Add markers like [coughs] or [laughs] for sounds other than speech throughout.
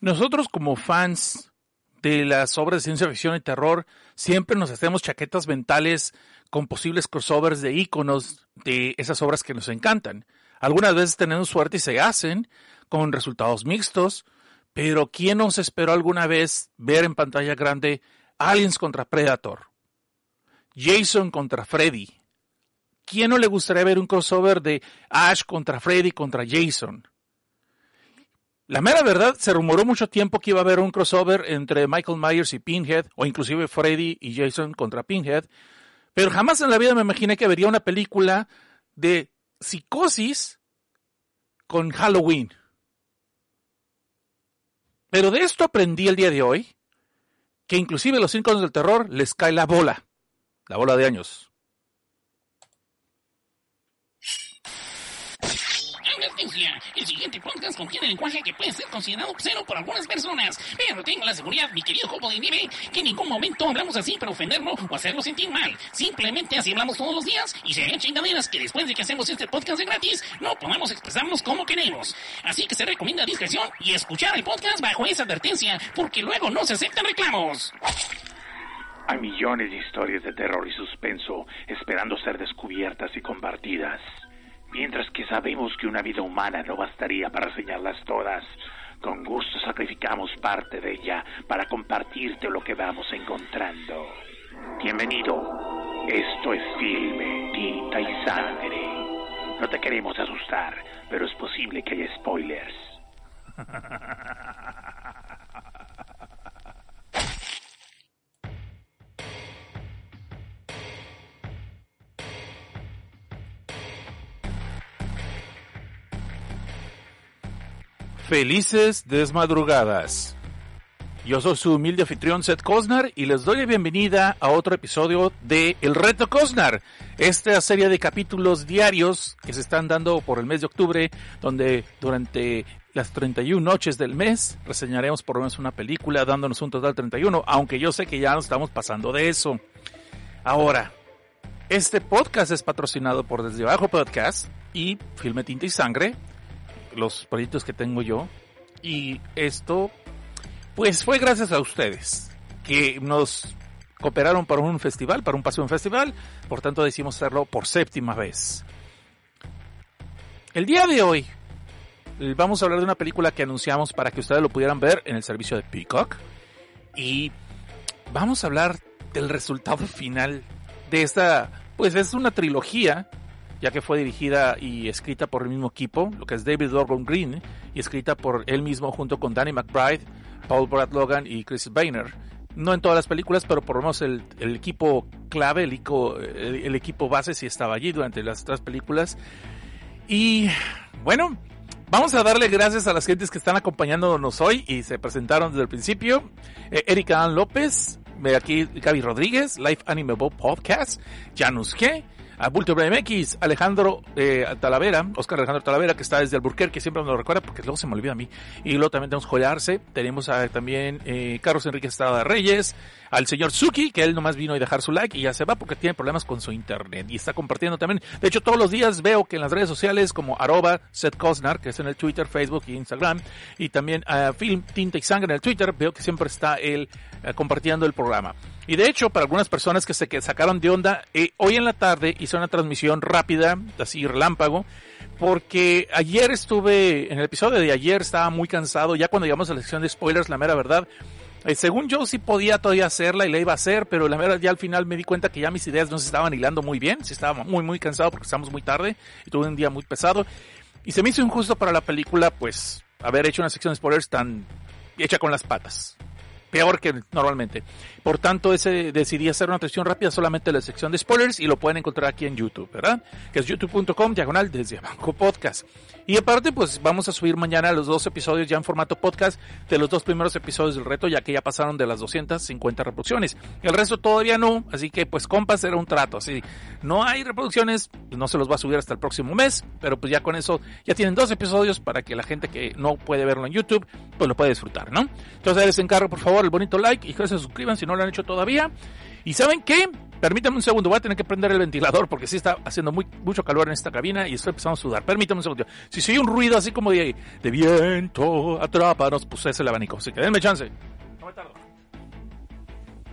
Nosotros como fans de las obras de ciencia ficción y terror, siempre nos hacemos chaquetas mentales con posibles crossovers de iconos de esas obras que nos encantan. Algunas veces tenemos suerte y se hacen, con resultados mixtos, pero ¿quién nos esperó alguna vez ver en pantalla grande Aliens contra Predator? Jason contra Freddy. ¿Quién no le gustaría ver un crossover de Ash contra Freddy contra Jason? La mera verdad, se rumoró mucho tiempo que iba a haber un crossover entre Michael Myers y Pinhead, o inclusive Freddy y Jason contra Pinhead, pero jamás en la vida me imaginé que vería una película de psicosis con Halloween. Pero de esto aprendí el día de hoy, que inclusive los íconos del terror les cae la bola, la bola de años. El siguiente podcast contiene lenguaje que puede ser considerado obsceno por algunas personas, pero tengo la seguridad, mi querido Jopo de Nieve, que en ningún momento hablamos así para ofenderlo o hacerlo sentir mal. Simplemente así hablamos todos los días y serían chingaderas que después de que hacemos este podcast de gratis no podamos expresarnos como queremos. Así que se recomienda discreción y escuchar el podcast bajo esa advertencia, porque luego no se aceptan reclamos. Hay millones de historias de terror y suspenso esperando ser descubiertas y compartidas. Mientras que sabemos que una vida humana no bastaría para señalarlas todas, con gusto sacrificamos parte de ella para compartirte lo que vamos encontrando. Bienvenido. Esto es filme, tinta y sangre. No te queremos asustar, pero es posible que haya spoilers. [laughs] Felices desmadrugadas. Yo soy su humilde anfitrión Seth Cosnar y les doy la bienvenida a otro episodio de El Reto Cosnar, esta serie de capítulos diarios que se están dando por el mes de octubre, donde durante las 31 noches del mes reseñaremos por lo menos una película dándonos un total 31, aunque yo sé que ya nos estamos pasando de eso. Ahora, este podcast es patrocinado por Desde Abajo Podcast y Filme Tinta y Sangre, los proyectos que tengo yo. Y esto, pues fue gracias a ustedes que nos cooperaron para un festival, para un paseo un festival. Por tanto, decidimos hacerlo por séptima vez. El día de hoy vamos a hablar de una película que anunciamos para que ustedes lo pudieran ver en el servicio de Peacock. Y vamos a hablar del resultado final de esta, pues es una trilogía ya que fue dirigida y escrita por el mismo equipo, lo que es David Gordon Green, y escrita por él mismo junto con Danny McBride, Paul Brad Logan y Chris Boehner. No en todas las películas, pero por lo menos el, equipo clave, el, el, equipo base sí estaba allí durante las tres películas. Y bueno, Vamos a darle gracias a las gentes que están acompañándonos hoy y se presentaron desde el principio. Eh, Erika Ann López, aquí Gaby Rodríguez, Life Anime Podcast, Janus G, a Bulto MX, Alejandro eh, Talavera, Oscar Alejandro Talavera, que está desde Alburquerque, que siempre me lo recuerda porque luego se me olvida a mí. Y luego también tenemos Joyarse, tenemos a, también eh, Carlos Enrique Estrada Reyes, al señor Suki, que él nomás vino a dejar su like y ya se va porque tiene problemas con su internet y está compartiendo también. De hecho, todos los días veo que en las redes sociales como arroba Seth Cosnar, que es en el Twitter, Facebook y Instagram, y también a Film Tinta y Sangre en el Twitter, veo que siempre está él eh, compartiendo el programa. Y de hecho, para algunas personas que se que sacaron de onda, eh, hoy en la tarde hice una transmisión rápida, así relámpago, porque ayer estuve, en el episodio de ayer estaba muy cansado, ya cuando llegamos a la sección de spoilers, la mera verdad, eh, según yo sí podía todavía hacerla y la iba a hacer, pero la verdad ya al final me di cuenta que ya mis ideas no se estaban hilando muy bien, sí estaba muy muy cansado porque estamos muy tarde y tuve un día muy pesado. Y se me hizo injusto para la película, pues, haber hecho una sección de spoilers tan hecha con las patas peor que normalmente. Por tanto, ese, decidí hacer una atención rápida solamente en la sección de spoilers y lo pueden encontrar aquí en YouTube, ¿verdad? Que es youtube.com diagonal desde abajo podcast. Y aparte, pues vamos a subir mañana los dos episodios ya en formato podcast de los dos primeros episodios del reto, ya que ya pasaron de las 250 reproducciones. El resto todavía no, así que pues compas era un trato. Así, no hay reproducciones, no se los va a subir hasta el próximo mes, pero pues ya con eso ya tienen dos episodios para que la gente que no puede verlo en YouTube, pues lo puede disfrutar, ¿no? Entonces les encargo, por favor, el bonito like y que se suscriban si no lo han hecho todavía. ¿Y saben qué? Permítame un segundo, voy a tener que prender el ventilador porque sí está haciendo muy, mucho calor en esta cabina y estoy empezando a sudar. Permítame un segundo. Si soy un ruido así como de, de viento, atrápanos, pues es el abanico. Así que denme chance. No me tardo.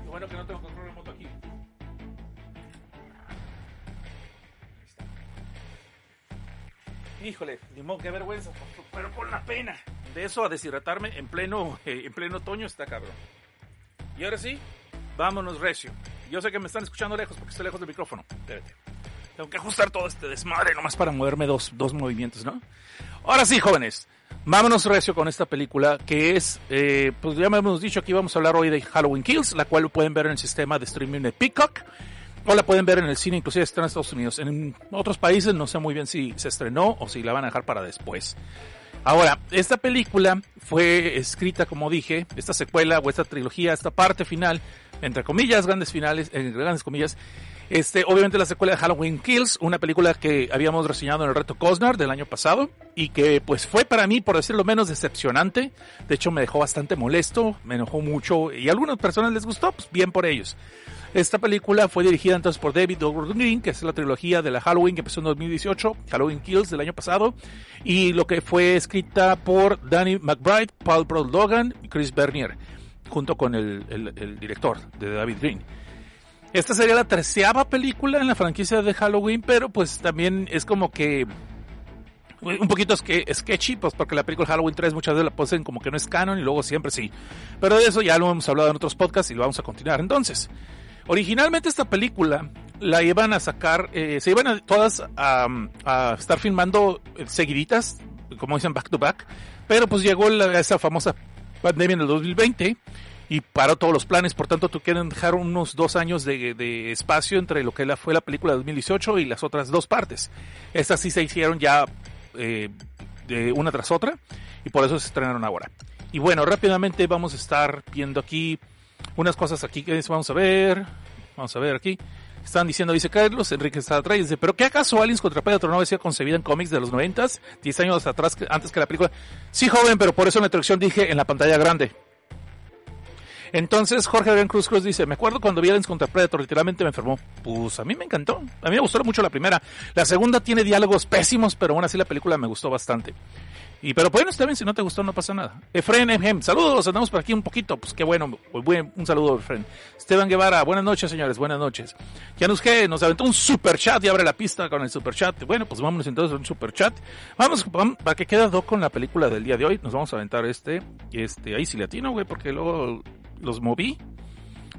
Qué bueno que no tengo control remoto aquí. Híjole, ni modo, qué vergüenza, pero con la pena. De eso a deshidratarme en pleno, [laughs] en pleno otoño está cabrón. Y ahora sí, vámonos recio. Yo sé que me están escuchando lejos porque estoy lejos del micrófono. Espérate. Tengo que ajustar todo este desmadre nomás para moverme dos, dos movimientos, ¿no? Ahora sí, jóvenes. Vámonos recio con esta película que es, eh, pues ya me hemos dicho aquí vamos a hablar hoy de Halloween Kills, la cual pueden ver en el sistema de streaming de Peacock o la pueden ver en el cine, inclusive está en Estados Unidos. En otros países no sé muy bien si se estrenó o si la van a dejar para después. Ahora, esta película fue escrita, como dije, esta secuela o esta trilogía, esta parte final, entre comillas, grandes finales, en grandes comillas, este, obviamente la secuela de Halloween Kills, una película que habíamos reseñado en el reto Cosnar del año pasado y que pues fue para mí, por decirlo menos, decepcionante. De hecho me dejó bastante molesto, me enojó mucho y a algunas personas les gustó, pues bien por ellos. Esta película fue dirigida entonces por David Gordon Green, que es la trilogía de la Halloween que empezó en 2018, Halloween Kills del año pasado, y lo que fue escrita por Danny McBride, Paul Broad Logan y Chris Bernier, junto con el, director de David Green. Esta sería la treceava película en la franquicia de Halloween, pero pues también es como que un poquito sketchy, pues porque la película Halloween 3 muchas veces la ponen como que no es canon y luego siempre sí. Pero de eso ya lo hemos hablado en otros podcasts y lo vamos a continuar. Entonces, originalmente esta película la iban a sacar, eh, se iban a todas a, a, estar filmando seguiditas, como dicen back to back, pero pues llegó la, esa famosa pandemia en el 2020 y paró todos los planes, por tanto tú quieren dejar unos dos años de, de, espacio entre lo que fue la película de 2018 y las otras dos partes. Estas sí se hicieron ya eh, de una tras otra y por eso se estrenaron ahora. Y bueno, rápidamente vamos a estar viendo aquí unas cosas aquí que vamos a ver, vamos a ver aquí. Están diciendo, dice Carlos, Enrique está atrás, dice, pero ¿qué acaso Aliens contra Predator no había sido concebida en cómics de los noventas, 10 años atrás, antes que la película? Sí, joven, pero por eso en la introducción dije en la pantalla grande. Entonces Jorge Adrián Cruz Cruz dice, me acuerdo cuando vi Aliens contra Predator, literalmente me enfermó. Pues a mí me encantó, a mí me gustó mucho la primera. La segunda tiene diálogos pésimos, pero aún así la película me gustó bastante. Y pero bueno, está bien, si no te gustó no pasa nada. Efren Emhem, saludos, andamos por aquí un poquito, pues qué bueno, buen, un saludo Efren. Esteban Guevara, buenas noches señores, buenas noches. Janus G nos aventó un super chat y abre la pista con el super chat. Bueno, pues vámonos entonces a un super chat. Vamos, vamos para que quede do con la película del día de hoy, nos vamos a aventar este, este, ahí sí latino, güey, porque luego los moví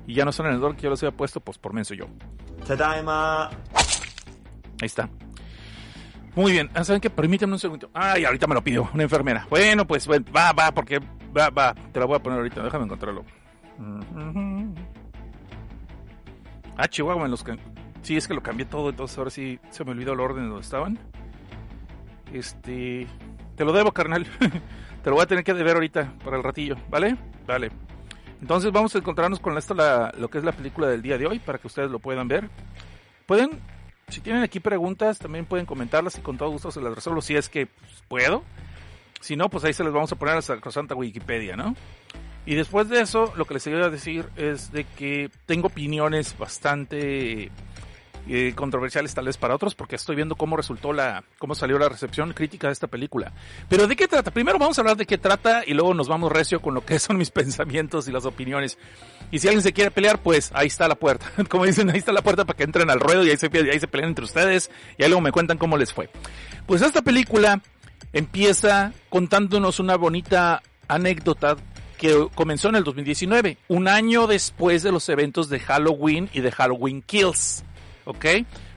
y ya no son en el door que yo los había puesto, pues por menso yo. Tadaima. Ahí está. Muy bien, ah, ¿saben qué? Permíteme un segundo. Ay, ahorita me lo pidió una enfermera. Bueno, pues bueno, va, va, porque va, va. Te la voy a poner ahorita, déjame encontrarlo. Ah, Chihuahua, en los que... Sí, es que lo cambié todo, entonces ahora sí se me olvidó el orden donde estaban. Este... Te lo debo, carnal. [laughs] te lo voy a tener que deber ahorita, para el ratillo, ¿vale? Vale. Entonces vamos a encontrarnos con esto, la, lo que es la película del día de hoy, para que ustedes lo puedan ver. Pueden si tienen aquí preguntas, también pueden comentarlas y con todo gusto se las resuelvo si es que pues, puedo. Si no, pues ahí se las vamos a poner a la santa Wikipedia, ¿no? Y después de eso, lo que les voy a decir es de que tengo opiniones bastante eh, controversiales tal vez para otros, porque estoy viendo cómo resultó la, cómo salió la recepción crítica de esta película. Pero ¿de qué trata? Primero vamos a hablar de qué trata y luego nos vamos recio con lo que son mis [laughs] pensamientos y las opiniones. Y si alguien se quiere pelear, pues ahí está la puerta. [laughs] Como dicen, ahí está la puerta para que entren al ruedo y ahí se, y entre ustedes y ahí luego me cuentan cómo les fue. Pues esta película empieza contándonos una bonita anécdota que comenzó en el 2019, un año después de los eventos de Halloween y de Halloween Kills. ¿ok?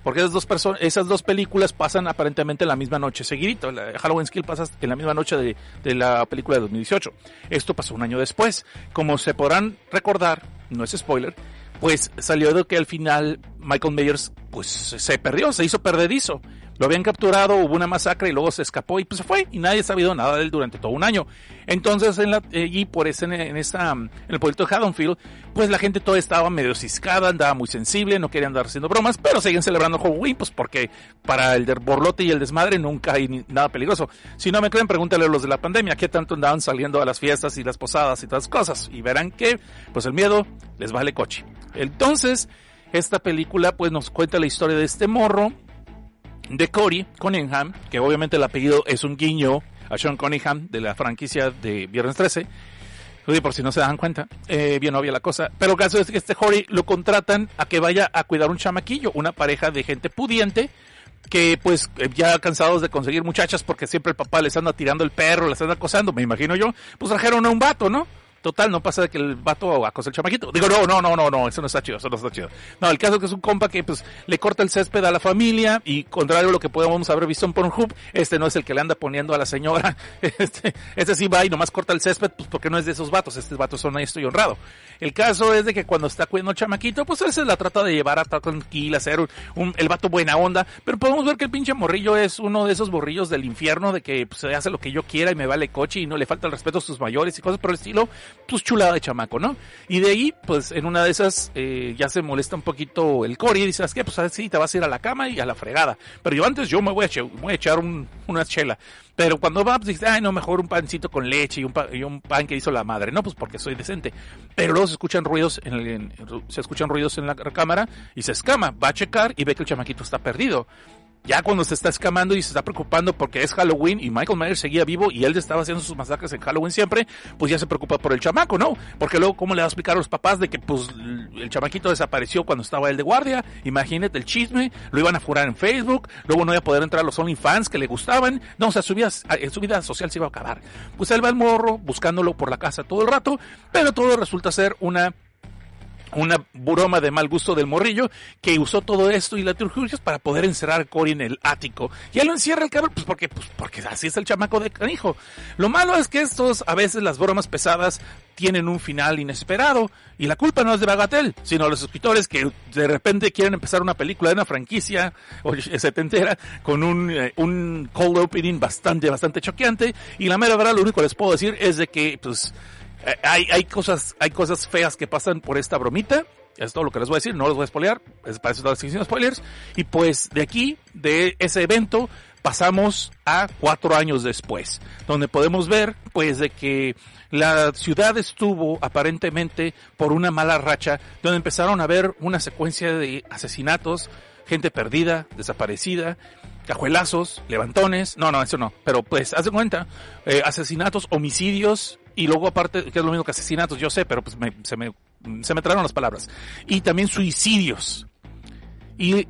Porque esas dos, personas, esas dos películas pasan aparentemente en la misma noche, seguidito. La Halloween Kill pasa en la misma noche de, de, la película de 2018. Esto pasó un año después. Como se podrán recordar, no es spoiler, pues salió de que al final Michael Myers pues se perdió, se hizo perdedizo. Lo habían capturado, hubo una masacre y luego se escapó y pues se fue y nadie ha sabido nada de él durante todo un año. Entonces, en la, y por ese, en, esa, en el pueblito de Haddonfield, pues la gente toda estaba medio ciscada, andaba muy sensible, no querían andar haciendo bromas, pero siguen celebrando Halloween, pues porque para el borlote y el desmadre nunca hay nada peligroso. Si no me creen, pregúntale a los de la pandemia, qué tanto andaban saliendo a las fiestas y las posadas y todas las cosas, y verán que, pues el miedo les vale coche. Entonces, esta película pues nos cuenta la historia de este morro de Cory Cunningham, que obviamente el apellido es un guiño a Sean Cunningham de la franquicia de Viernes 13. Por si no se dan cuenta, eh, bien obvia la cosa. Pero el caso es que este Cory lo contratan a que vaya a cuidar un chamaquillo, una pareja de gente pudiente, que pues ya cansados de conseguir muchachas porque siempre el papá les anda tirando el perro, les anda acosando, me imagino yo, pues trajeron a un vato, ¿no? Total, no pasa de que el vato acosa el chamaquito. Digo, no, no, no, no, no, eso no está chido, eso no está chido. No, el caso es que es un compa que pues le corta el césped a la familia y contrario a lo que podemos haber visto en Pornhub, este no es el que le anda poniendo a la señora. [laughs] Este, este sí va y nomás corta el césped, pues porque no es de esos vatos, estos vatos son honesto y honrado. El caso es de que cuando está cuidando el chamaquito, pues él se la trata de llevar a estar tranquila, hacer un, el vato buena onda, pero podemos ver que el pinche morrillo es uno de esos borrillos del infierno de que pues, se hace lo que yo quiera y me vale coche y no le falta el respeto a sus mayores y cosas por el estilo pues chulada de chamaco, ¿no? Y de ahí, pues en una de esas eh, ya se molesta un poquito el Cory y dice, ¿sabes qué? Pues así te vas a ir a la cama y a la fregada. Pero yo antes yo me voy a, echar, echar una chela. Pero cuando va, pues dice, ay, no, mejor un pancito con leche y un, pan, y un pan que hizo la madre. No, pues porque soy decente. Pero luego se escuchan ruidos en, el, se escuchan ruidos en la cámara y se escama. Va a checar y ve que el chamaquito está perdido ya cuando se está escamando y se está preocupando porque es Halloween y Michael Myers seguía vivo y él estaba haciendo sus masacres en Halloween siempre, pues ya se preocupa por el chamaco, ¿no? Porque luego, ¿cómo le va a explicar a los papás de que pues el chamaquito desapareció cuando estaba él de guardia? Imagínate el chisme, lo iban a furar en Facebook, luego no iba a poder entrar los OnlyFans que le gustaban, no, o sea, su vida, su vida social se iba a acabar. Pues él va al morro buscándolo por la casa todo el rato, pero todo resulta ser una una broma de mal gusto del morrillo que usó todo esto y la turjurgias para poder encerrar a Cory en el ático. Y él lo encierra el cabrón, pues porque, pues porque así es el chamaco de canijo. Lo malo es que estos, a veces las bromas pesadas tienen un final inesperado y la culpa no es de Bagatel, sino los escritores que de repente quieren empezar una película de una franquicia o [laughs] setentera con un, eh, un cold opening bastante, bastante choqueante y la mera verdad lo único que les puedo decir es de que, pues, hay, hay cosas, hay cosas feas que pasan por esta bromita. Es todo lo que les voy a decir, no los voy a spoilear, es para eso las spoilers. Y pues de aquí, de ese evento, pasamos a cuatro años después, donde podemos ver pues de que la ciudad estuvo aparentemente por una mala racha, donde empezaron a ver una secuencia de asesinatos, gente perdida, desaparecida, cajuelazos, levantones, no, no, eso no, pero pues haz de cuenta, eh, asesinatos, homicidios, y luego aparte, que es lo mismo que asesinatos, yo sé, pero pues se, me, se me trajeron las palabras. Y también suicidios. Y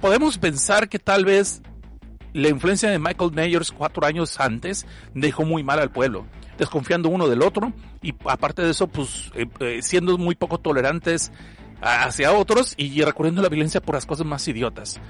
podemos pensar que tal vez la influencia de Michael Myers cuatro años antes dejó muy mal al pueblo, desconfiando uno del otro y aparte de eso, pues eh, eh, siendo muy poco tolerantes hacia otros y recurriendo a la violencia por las cosas más idiotas.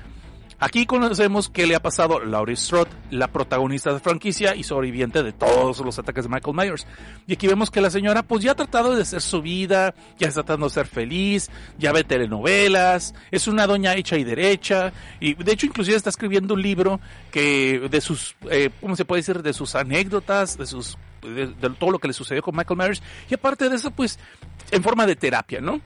Aquí conocemos qué le ha pasado a Laurie Strode, la protagonista de franquicia y sobreviviente de todos los ataques de Michael Myers. Y aquí vemos que la señora pues ya ha tratado de hacer su vida, ya está tratando de ser feliz, ya ve telenovelas, es una doña hecha y derecha, y de hecho inclusive está escribiendo un libro que de sus, eh, ¿cómo se puede decir? De sus anécdotas, de sus de, todo lo que le sucedió con Michael Myers y aparte de eso pues en forma de terapia, ¿no?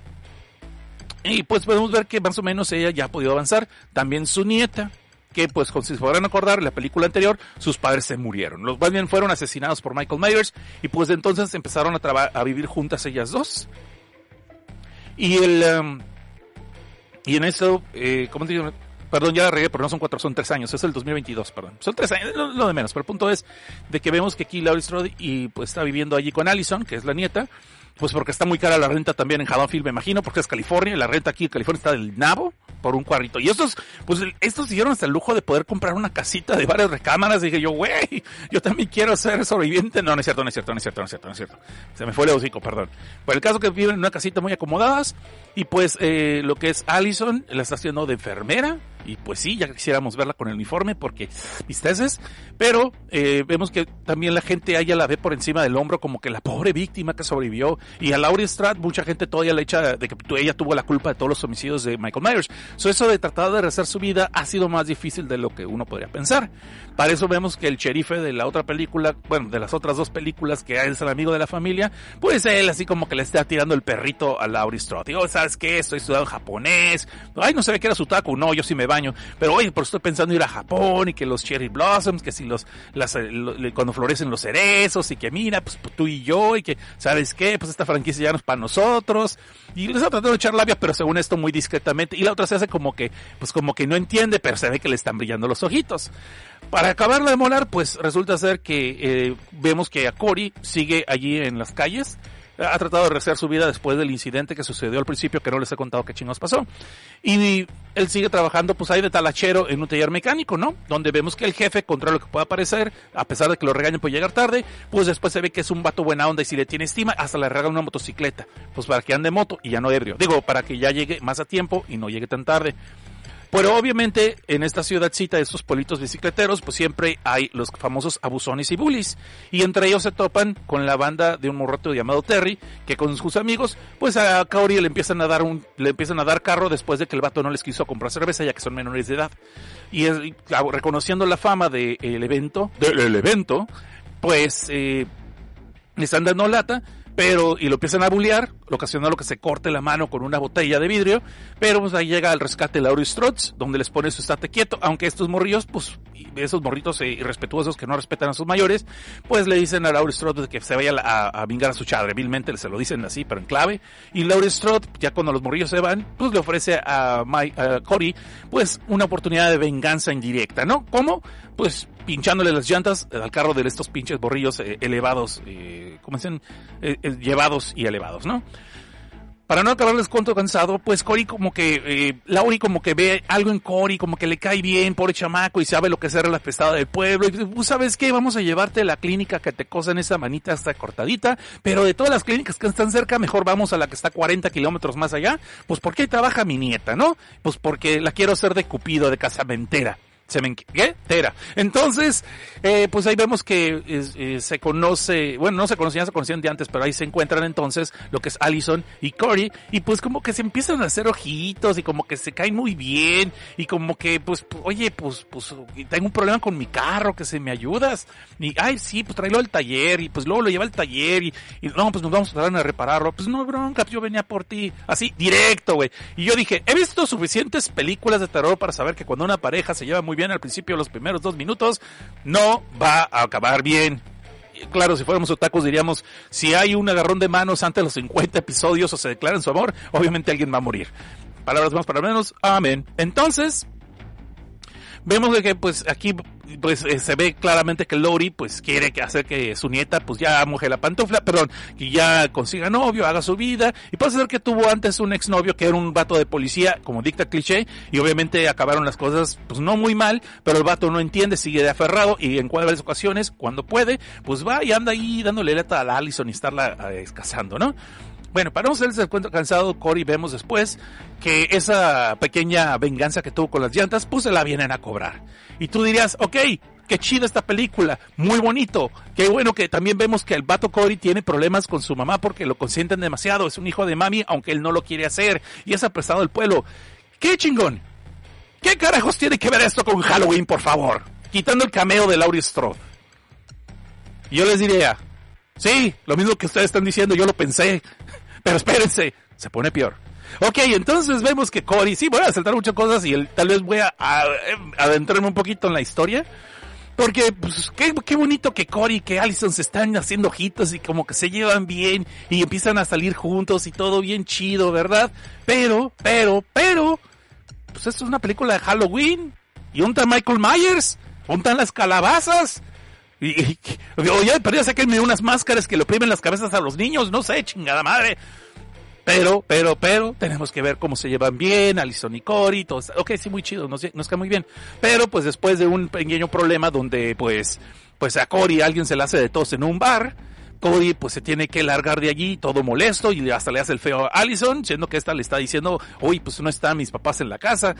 Y pues podemos ver que más o menos ella ya ha podido avanzar. También su nieta, que pues si se podrán acordar, la película anterior, sus padres se murieron. Los más bien fueron asesinados por Michael Myers y pues de entonces empezaron a, a vivir juntas ellas dos. Y el... Um, y en eso, eh, ¿cómo te digo? Perdón, ya la regué, pero no son cuatro, son tres años. Es el 2022, perdón. Son tres años, lo, de menos. Pero el punto es de que vemos que aquí Laurie Strode y pues está viviendo allí con Allison, que es la nieta. Pues porque está muy cara la renta también en Haddonfield, me imagino, porque es California, y la renta aquí en California está del nabo por un cuarrito. Y estos, pues estos hicieron hasta el lujo de poder comprar una casita de varias recámaras. Dije yo, güey, yo también quiero ser sobreviviente. No, no es cierto, no es cierto, no es cierto, no es cierto, no es cierto. Se me fue el hocico, perdón. Por el caso que viven en una casita muy acomodadas, y pues eh, lo que es Allison, la está haciendo de enfermera, y pues sí, ya quisiéramos verla con el uniforme porque visteces, pero eh, vemos que también la gente a ella la ve por encima del hombro como que la pobre víctima que sobrevivió y a Laurie Strad mucha gente todavía le echa de que ella tuvo la culpa de todos los homicidios de Michael Myers. So, eso de tratar de rezar su vida ha sido más difícil de lo que uno podría pensar. Para eso vemos que el sherife de la otra película, bueno, de las otras dos películas que es el amigo de la familia, pues él así como que le está tirando el perrito a Laurie Strode. Digo, ¿sabes qué? Estoy estudiando japonés. Ay, no sabía que era su taco. No, yo sí me Pero oye, por estoy pensando ir a Japón y que los cherry blossoms, que si los, las, eh, cuando florecen los cerezos y que mira, pues, pues tú y yo y que, ¿sabes qué? Pues esta franquicia ya no es para nosotros. Y les está tratando de echar labia, pero según esto muy discretamente. Y la otra se hace como que, pues como que no entiende, pero se ve que le están brillando los ojitos. Para acabarla de molar, pues resulta ser que eh, vemos que a Cory sigue allí en las calles. Ha tratado de rehacer su vida después del incidente que sucedió al principio, que no les he contado qué chingos pasó. Y él sigue trabajando, pues ahí de talachero en un taller mecánico, ¿no? Donde vemos que el jefe, contra lo que pueda parecer, a pesar de que lo regañen por llegar tarde, pues después se ve que es un vato buena onda y si le tiene estima, hasta le regala una motocicleta. Pues para que ande moto y ya no ebrio. Digo, para que ya llegue más a tiempo y no llegue tan tarde. Pero obviamente en esta ciudadcita de estos politos bicicleteros, pues siempre hay los famosos abusones y bullies. Y entre ellos se topan con la banda de un morroto llamado Terry, que con sus amigos, pues a Kaori le empiezan a dar un, le empiezan a dar carro después de que el vato no les quiso comprar cerveza, ya que son menores de edad. Y reconociendo la fama del evento, del evento, pues eh, les están dando lata pero y lo empiezan a bullear, lo ocasiona lo que se corte la mano con una botella de vidrio, pero pues ahí llega el rescate Laurie Strutz, donde les pone su estate quieto, aunque estos morrillos, pues esos morritos eh, irrespetuosos que no respetan a sus mayores, pues le dicen a Laurie Strutz que se vaya a, vingar a su chadre, vilmente se lo dicen así, pero en clave, y Laurie Strutz, ya cuando los morrillos se van, pues le ofrece a, Mike, a Cory, pues una oportunidad de venganza indirecta, ¿no? ¿Cómo? Pues pinchándole las llantas al carro de estos pinches borrillos eh, elevados, eh, como dicen, eh, eh, llevados y elevados, ¿no? Para no acabarles cuento cansado, pues Cory como que, Lauri como que ve algo en Cory, como que le cae bien, pobre chamaco, y sabe lo que es la pestada del pueblo, y pues, ¿sabes qué? Vamos a llevarte a la clínica que te cosen esa manita hasta cortadita, pero de todas las clínicas que están cerca, mejor vamos a la que está 40 kilómetros más allá, pues porque ahí trabaja mi nieta, ¿no? Pues porque la quiero hacer de cupido, de casamentera se me ¿qué? Tera. Entonces, eh, pues ahí vemos que eh, se conoce, bueno, no se conocían, se conocían de antes, pero ahí se encuentran entonces lo que es Allison y Cory, y pues como que se empiezan a hacer ojitos y como que se caen muy bien, y como que, pues, oye, pues, pues, tengo un problema con mi carro, que se me ayudas, y, ay, sí, pues tráelo al taller, y pues luego lo lleva al taller, y, no, pues nos vamos a tratar a repararlo, pues no, bronca, yo venía por ti, así, directo, güey. Y yo dije, he visto suficientes películas de terror para saber que cuando una pareja se lleva muy bien al principio, los primeros dos minutos, no va a acabar bien. Claro, si fuéramos otacos diríamos, si hay un agarrón de manos antes de los 50 episodios o se declaran su amor, obviamente alguien va a morir. Palabras más, para menos, amén. Entonces, vemos de que pues aquí pues eh, se ve claramente que Lori pues quiere que hacer que su nieta pues ya moje la pantufla, perdón, que ya consiga novio, haga su vida y puede ser que tuvo antes un exnovio que era un vato de policía, como dicta cliché, y obviamente acabaron las cosas pues no muy mal, pero el vato no entiende, sigue de aferrado y en varias ocasiones, cuando puede, pues va y anda ahí dándole letra a la Allison y estarla eh, escasando, ¿no? Bueno, para no hacerles el cuento cansado, Cory vemos después que esa pequeña venganza que tuvo con las llantas, pues se la vienen a cobrar. Y tú dirías, ok, qué chida esta película, muy bonito. Qué bueno que también vemos que el vato Cory tiene problemas con su mamá porque lo consienten demasiado. Es un hijo de mami, aunque él no lo quiere hacer. Y es aprestado el pueblo. ¡Qué chingón! ¿Qué carajos tiene que ver esto con Halloween, por favor? Quitando el cameo de Laurie Strode. Yo les diría, sí, lo mismo que ustedes están diciendo, yo lo pensé. Pero espérense, se pone peor. Ok, entonces vemos que Cory, sí, voy a saltar muchas cosas y tal vez voy a, adentrarme un poquito en la historia. Porque, pues, qué, qué bonito que Cory y que Allison se están haciendo ojitos y como que se llevan bien y empiezan a salir juntos y todo bien chido, ¿verdad? Pero, pero, pero, pues esto es una película de Halloween. ¿Y dónde está Michael Myers? ¿Dónde están las calabazas? Y, y, pero ya sáquenme unas máscaras que le oprimen las cabezas a los niños, no sé, chingada madre. Pero, pero, pero, tenemos que ver cómo se llevan bien, Alison y Cory, todo Ok, sí, muy chido, nos, nos queda muy bien. Pero, pues después de un pequeño problema donde, pues, pues a Cory alguien se le hace de tos en un bar, Cody pues se tiene que largar de allí todo molesto y hasta le hace el feo a Allison, siendo que esta le está diciendo, uy, pues no están mis papás en la casa.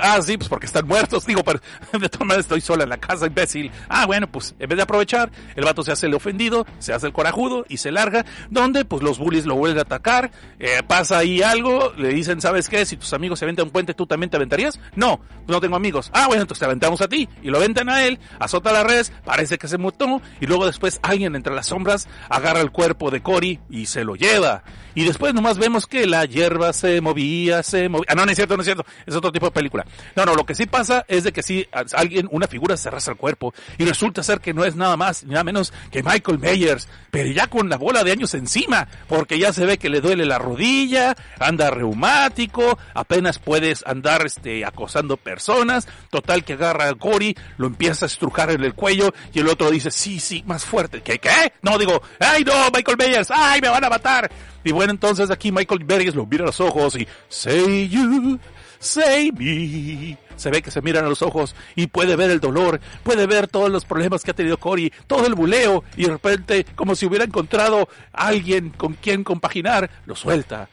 Ah, sí, pues porque están muertos. Digo, pero [laughs] de todas maneras estoy sola en la casa, imbécil. Ah, bueno, pues en vez de aprovechar, el vato se hace el ofendido, se hace el corajudo y se larga. Donde, pues los bullies lo vuelven a atacar. Eh, pasa ahí algo, le dicen, ¿sabes qué? Si tus amigos se aventan un puente, ¿tú también te aventarías? No, no tengo amigos. Ah, bueno, entonces te aventamos a ti. Y lo aventan a él, azota la red, parece que se mutó. Y luego después alguien entre las sombras agarra el cuerpo de Cory y se lo lleva. Y después nomás vemos que la hierba se movía, se movía. Ah, no, no es cierto, no es cierto. Es otro tipo de película. No, no, lo que sí pasa es de que si alguien, una figura se arrastra el cuerpo y resulta ser que no es nada más ni nada menos que Michael Myers, pero ya con la bola de años encima, porque ya se ve que le duele la rodilla, anda reumático, apenas puedes andar este acosando personas, total que agarra a Cory, lo empieza a estrujar en el cuello y el otro dice, sí, sí, más fuerte. ¿Qué, qué? No, digo, ay no, Michael Myers, ay, me van a matar. Y bueno, entonces aquí Michael Myers lo mira a los ojos y, say you, say me. Se ve que se miran a los ojos y puede ver el dolor, puede ver todos los problemas que ha tenido Cory, todo el buleo y de repente, como si hubiera encontrado a alguien con quien compaginar, lo suelta.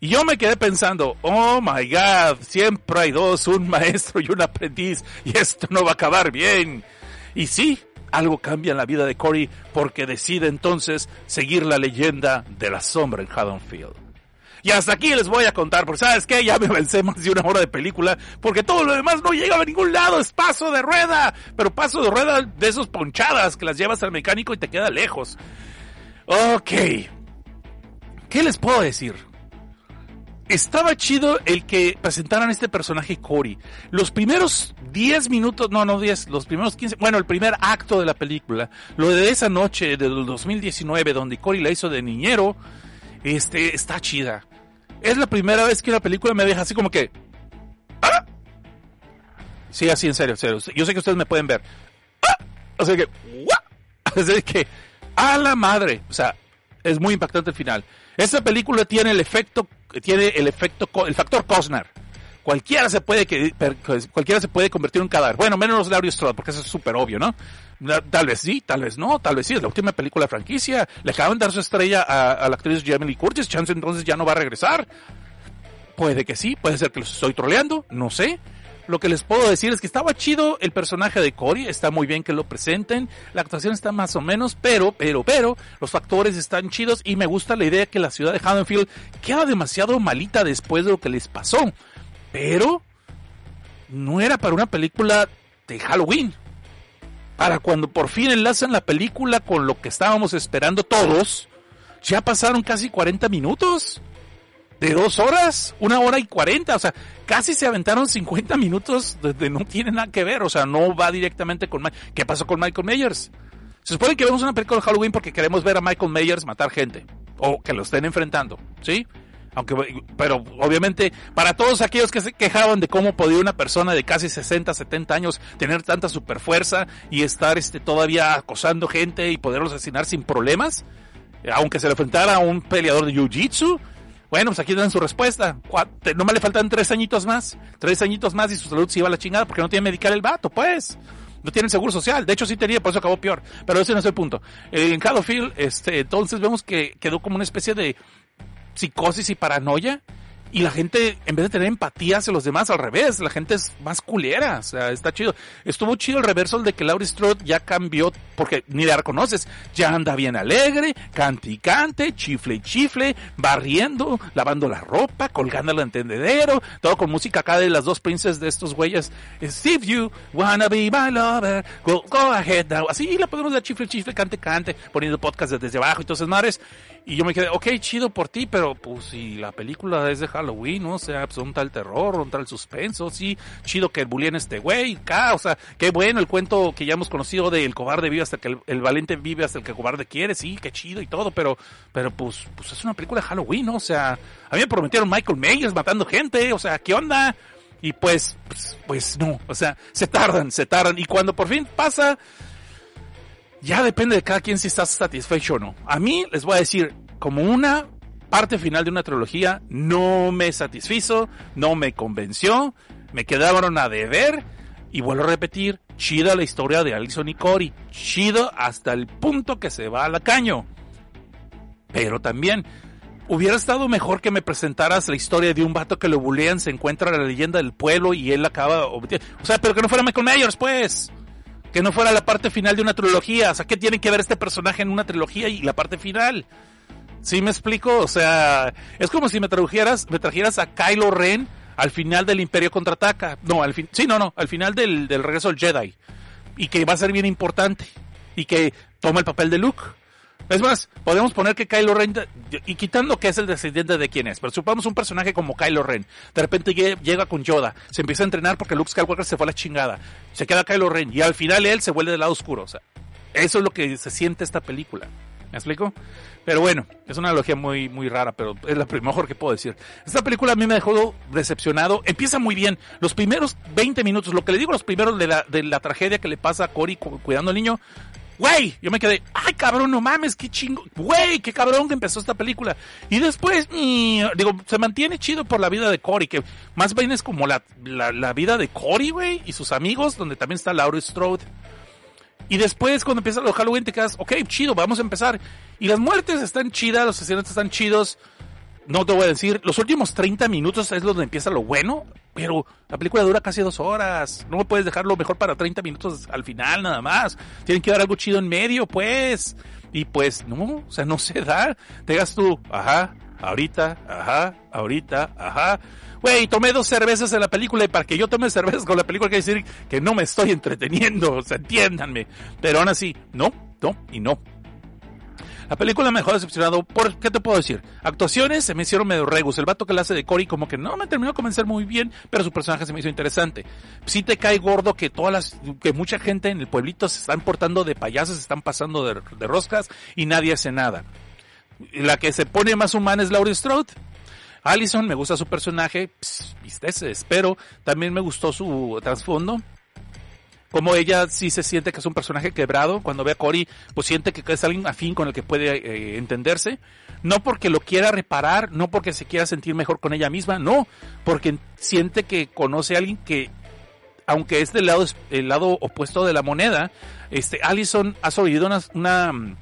Y yo me quedé pensando, oh my god, siempre hay dos, un maestro y un aprendiz, y esto no va a acabar bien. Y sí, algo cambia en la vida de Cory porque decide entonces seguir la leyenda de la sombra en Haddonfield. Y hasta aquí les voy a contar, porque sabes qué, ya me vencé más de una hora de película, porque todo lo demás no llega a ningún lado, es paso de rueda, pero paso de rueda de esos ponchadas que las llevas al mecánico y te queda lejos. Ok. ¿Qué les puedo decir? estaba chido el que presentaran este personaje Cory. Los primeros 10 minutos, no, no 10, los primeros 15, bueno, el primer acto de la película, lo de esa noche del 2019 donde Cory la hizo de niñero, este, está chida. Es la primera vez que una película me deja así como que... ¿Ah? Sí, así en serio, en serio. Yo sé que ustedes me pueden ver. ¡Ah! O sea que... Así [laughs] que... A la madre. O sea, es muy impactante el final. Esta película tiene el efecto tiene el efecto, el factor Cosner. Cualquiera se puede que, cualquiera se puede convertir en un cadáver. Bueno, menos Laurie Strode, porque eso es súper obvio, ¿no? Tal vez sí, tal vez no, tal vez sí. Es la última película de franquicia. Le acaban de dar su estrella a, la actriz Jamie Lee Curtis. Chance entonces ya no va a regresar. Puede que sí, puede ser que los estoy troleando, no sé. Lo que les puedo decir es que estaba chido el personaje de Cory, está muy bien que lo presenten, la actuación está más o menos, pero, pero, pero, los factores están chidos y me gusta la idea que la ciudad de Haddonfield queda demasiado malita después de lo que les pasó. Pero, no era para una película de Halloween. Para cuando por fin enlazan la película con lo que estábamos esperando todos, ya pasaron casi 40 minutos de dos horas, una hora y cuarenta, o sea, casi se aventaron 50 minutos de, no tiene nada que ver, o sea, no va directamente con ¿Qué pasó con Michael Myers? Se supone que vemos una película de Halloween porque queremos ver a Michael Myers matar gente, o que lo estén enfrentando, ¿sí? Aunque, pero obviamente, para todos aquellos que se quejaban de cómo podía una persona de casi 60, 70 años tener tanta superfuerza y estar este, todavía acosando gente y poderlos asesinar sin problemas, aunque se le enfrentara a un peleador de Jiu-Jitsu, bueno, pues aquí dan su respuesta. No me le faltan tres añitos más. Tres añitos más y su salud se iba a la chingada porque no tiene medical el vato, pues. No tiene seguro social. De hecho, sí tenía, por eso acabó peor. Pero ese no es el punto. En Haddonfield, este, entonces vemos que quedó como una especie de psicosis y paranoia y la gente, en vez de tener empatía hacia los demás, al revés, la gente es más culera. O sea, está chido. Estuvo chido el reverso de que Laurie Strode ya cambió, porque ni la reconoces. Ya anda bien alegre, cante y cante, chifle y chifle, barriendo, lavando la ropa, colgando el entendedero, todo con música acá de las dos princes de estos güeyes. If you wanna be my lover, go, go ahead now. Así la podemos dar chifle, chifle, cante, cante, poniendo podcast desde abajo y todas esas madres. Y yo me quedé, ok, chido por ti, pero pues si la película es de Halloween, ¿no? O sea, pues un tal terror, un tal suspenso, sí, chido que bulleen este güey, acá, o sea, qué bueno el cuento que ya hemos conocido de el cobarde vive hasta que el, valiente vive hasta el que el cobarde quiere, sí, qué chido y todo, pero, pero pues, pues es una película de Halloween, ¿no? O sea, a mí me prometieron Michael Myers matando gente, o sea, ¿qué onda? Y pues, pues, pues no, o sea, se tardan, se tardan, y cuando por fin pasa, ya depende de cada quien si estás satisfecho o no. A mí les voy a decir, como una parte final de una trilogía, no me satisfizo, no me convenció, me quedaron a deber y vuelvo a repetir, chida la historia de Alison y Cory, chido hasta el punto que se va a la caño. Pero también hubiera estado mejor que me presentaras la historia de un vato que lo bulean, se encuentra la leyenda del pueblo y él acaba... O sea, pero que no fuera Michael Myers, pues. Que no fuera la parte final de una trilogía. O sea, ¿qué tiene que ver este personaje en una trilogía y la parte final? ¿Sí me explico? O sea, es como si me trajeras, me trajeras a Kylo Ren al final del Imperio Contraataca. No, al fin, sí, no, no, al final del, del regreso al Jedi. Y que va a ser bien importante. Y que toma el papel de Luke. Es más, podemos poner que Kylo Ren, y quitando que es el descendiente de quién es, pero supongamos un personaje como Kylo Ren, de repente llega con Yoda, se empieza a entrenar porque Luke Skywalker se fue a la chingada, se queda Kylo Ren, y al final él se vuelve del lado oscuro, o sea, eso es lo que se siente esta película. ¿Me explico? Pero bueno, es una analogía muy, muy rara, pero es la mejor que puedo decir. Esta película a mí me dejó decepcionado. Empieza muy bien. Los primeros 20 minutos, lo que le digo los primeros de la, de la tragedia que le pasa a Cory cuidando al niño, Güey, yo me quedé, ay cabrón, no mames, qué chingo, güey, qué cabrón que empezó esta película. Y después, digo, se mantiene chido por la vida de Cory, que más bien es como la, la, vida de Cory, güey, y sus amigos, donde también está Laurie Strode. Y después, cuando empieza los Halloween, te quedas, ok, chido, vamos a empezar. Y las muertes están chidas, los asesinatos están chidos no te voy a decir, los últimos 30 minutos es donde empieza lo bueno, pero la película dura casi dos horas. No me puedes dejar lo mejor para 30 minutos al final nada más. Tienen que dar algo chido en medio, pues. Y pues no, o sea, no se da. Te digas tú, ajá, ahorita, ajá, ahorita, ajá. Güey, tomé dos cervezas en la película y para que yo tome cervezas con la película quiere decir que no me estoy entreteniendo, [laughs] o sea, entiéndanme. Pero aún así, no, no y no. La película me dejó decepcionado por, ¿qué te puedo decir? Actuaciones se me hicieron medio regus. El vato que hace de Cory como que no me terminó de convencer muy bien, pero su personaje se me hizo interesante. Sí te cae gordo que todas las, que mucha gente en el pueblito se están portando de payasos, se están pasando de, roscas y nadie hace nada. La que se pone más humana es Laurie Strode. Allison, me gusta su personaje, viste, espero. También me gustó su trasfondo como ella sí se siente que es un personaje quebrado, cuando ve a Cory, pues siente que es alguien afín con el que puede eh, entenderse, no porque lo quiera reparar, no porque se quiera sentir mejor con ella misma, no, porque siente que conoce a alguien que, aunque es del lado, el lado opuesto de la moneda, este, Allison ha sobrevivido una, una,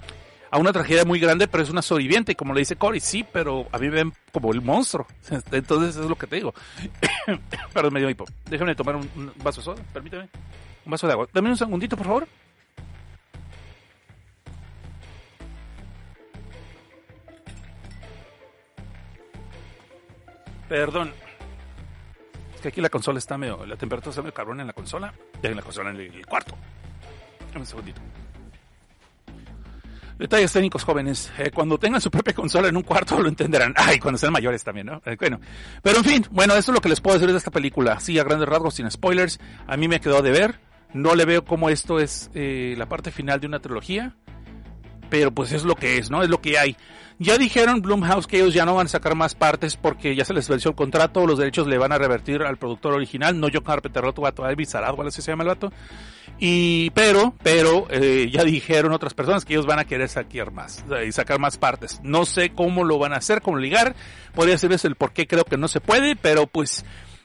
a una tragedia muy grande, pero es una sobreviviente, como le dice Cory, sí, pero a mí me ven como el monstruo, [laughs] entonces es lo que te digo. [coughs] Perdón, me dio hipo. Déjame tomar un, un vaso de soda, permíteme. Un vaso de agua. Dame un segundito, por favor. Perdón. Es que aquí la consola está medio. La temperatura está medio cabrón en la consola. Y en la consola en el, cuarto. Dame un segundito. Detalles técnicos jóvenes. Eh, cuando tengan su propia consola en un cuarto lo entenderán. Ay, cuando sean mayores también, ¿no? Eh, bueno. Pero en fin, bueno, eso es lo que les puedo decir de esta película. Sí, a grandes rasgos, sin spoilers. A mí me quedó de ver. No le veo como esto es eh, la parte final de una trilogía. Pero pues es lo que es, ¿no? Es lo que hay. Ya dijeron Blumhouse que ellos ya no van a sacar más partes porque ya se les venció el contrato, los derechos le van a revertir al productor original, no John Carpenter, otro vato, Elvis Sarado, así se llama el vato. Y, pero, pero, eh, ya dijeron otras personas que ellos van a querer sacar más, y sacar más partes. No sé cómo lo van a hacer, cómo ligar, podría ser el por qué creo que no se puede, pero pues,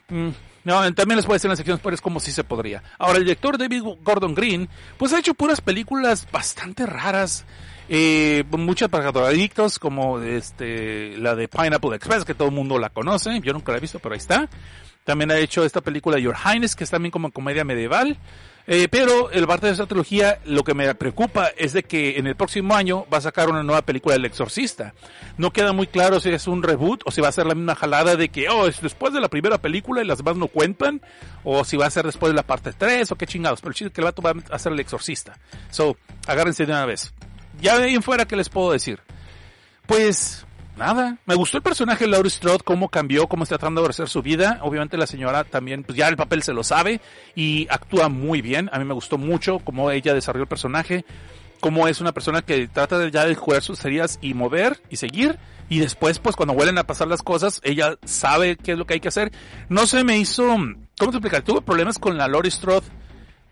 mm, no, también les puede decir en las secciones es como si se podría. Ahora, el director David Gordon Green, pues ha hecho puras películas bastante raras. Eh, muchas para adictos, como este, la de Pineapple Express, que todo el mundo la conoce. Yo nunca la he visto, pero ahí está. También ha hecho esta película Your Highness, que es también como comedia medieval. Eh, pero el parte de esta trilogía, lo que me preocupa es de que en el próximo año va a sacar una nueva película del Exorcista. No queda muy claro si es un reboot o si va a ser la misma jalada de que, oh, es después de la primera película y las demás no cuentan, o si va a ser después de la parte 3 o qué chingados. Pero el chiste que el vato va a ser el Exorcista. So, agárrense de una vez. Ya de ahí en fuera, ¿qué les puedo decir? Pues, nada. Me gustó el personaje de Laurie Strode, cómo cambió, cómo está tratando de hacer su vida. Obviamente la señora también, pues ya el papel se lo sabe y actúa muy bien. A mí me gustó mucho cómo ella desarrolló el personaje, cómo es una persona que trata de ya de jugar sus heridas y mover y seguir. Y después, pues cuando vuelven a pasar las cosas, ella sabe qué es lo que hay que hacer. No se me hizo, ¿cómo te explicar? Tuve problemas con la Laurie Strode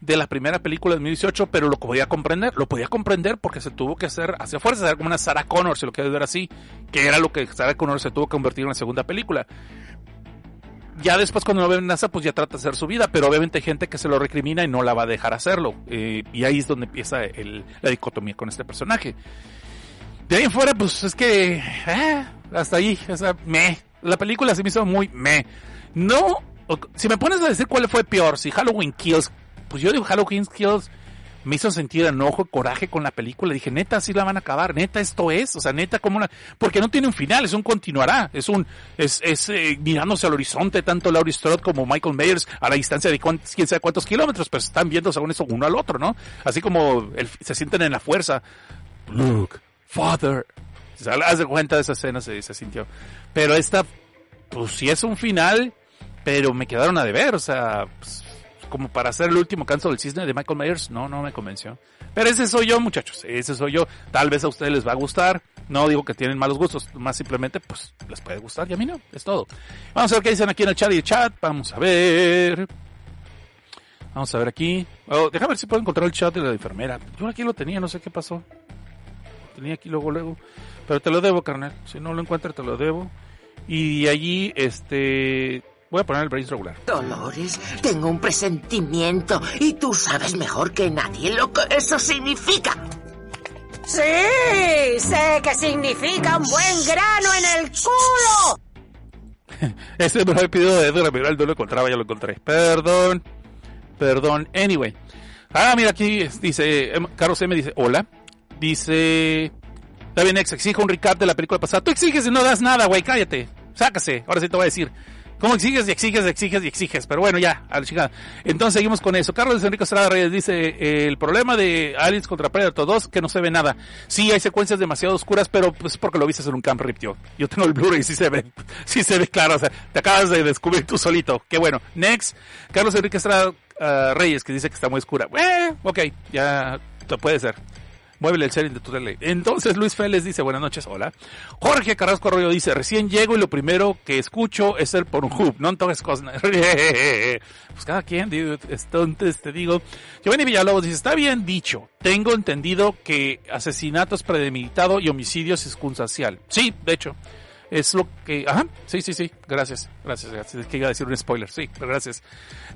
de la primera película de 2018, pero lo podía comprender, lo podía comprender porque se tuvo que hacer hacia fuerza, como una Sarah Connor, si lo quieres ver así, que era lo que Sarah Connor se tuvo que convertir en la segunda película. Ya después cuando lo ve NASA, pues ya trata de hacer su vida, pero obviamente hay gente que se lo recrimina y no la va a dejar hacerlo. Eh, y ahí es donde empieza el, la dicotomía con este personaje. De ahí en fuera, pues es que, eh, hasta ahí, o sea, me. La película se me hizo muy me. No, si me pones a decir cuál fue peor, si Halloween Kills, pues yo digo Halloween Kills me hizo sentir enojo, coraje con la película. Dije, neta, sí la van a acabar, neta, esto es, o sea, neta, como una, porque no tiene un final, es un continuará, es un, es, es eh, mirándose al horizonte, tanto Laurie Strode como Michael Myers a la distancia de quién sabe cuántos kilómetros, pero están viendo según eso uno al otro, ¿no? Así como se sienten en la fuerza. Look, father. Se haz de cuenta de esa escena, se, se sintió. Pero esta, pues sí es un final, pero me quedaron a deber, o sea, pues, como para hacer el último canto del cisne de Michael Myers, no, no me convenció. Pero ese soy yo, muchachos, ese soy yo. Tal vez a ustedes les va a gustar. No digo que tienen malos gustos, más simplemente, pues, les puede gustar y a mí no, es todo. Vamos a ver qué dicen aquí en el chat y el chat. Vamos a ver. Vamos a ver aquí. Oh, déjame ver si puedo encontrar el chat de la enfermera. Yo aquí lo tenía, no sé qué pasó. tenía aquí luego, luego. Pero te lo debo, carnal. Si no lo encuentro, te lo debo. Y allí, este, Voy a poner el brace regular. Dolores, tengo un presentimiento y tú sabes mejor que nadie lo que eso significa. Sí, sé que significa un buen grano en el culo. [laughs] Ese me lo he pedido de Edgar, pero no lo encontraba, ya lo encontré. Perdón, perdón. Anyway. Ah, mira, aquí dice, em, Carlos M dice, hola. Dice, David Nex, exijo un recap de la película pasada. Tú exiges y no das nada, güey, cállate. Sácase, ahora sí te voy a decir. ¿Cómo exiges y exiges y exiges y exiges? Pero bueno, ya, a la chica. Entonces seguimos con eso. Carlos Enrique Estrada Reyes dice, el problema de Alice contra Predator 2, que no se ve nada. Sí, hay secuencias demasiado oscuras, pero pues porque lo viste en un camp rip, tío. Yo tengo el Blu-ray sí se ve, [laughs] sí se ve claro. O sea, te acabas de descubrir tú solito. Qué bueno. Next, Carlos Enrique Estrada uh, Reyes, que dice que está muy oscura. Eh, ok, ya puede ser. Muévele el sharing de tu tele. Entonces Luis Félix dice, buenas noches, hola. Jorge Carrasco Arroyo dice, recién llego y lo primero que escucho es el Pornhub, no toques cosas. [laughs] pues cada quien, entonces te digo. Giovanni Villalobos dice, está bien dicho, tengo entendido que asesinato es premeditado y homicidio circunstancial. Sí, de hecho es lo que, ajá, sí, sí, sí, gracias, gracias, gracias, es que iba a decir un spoiler, sí, gracias.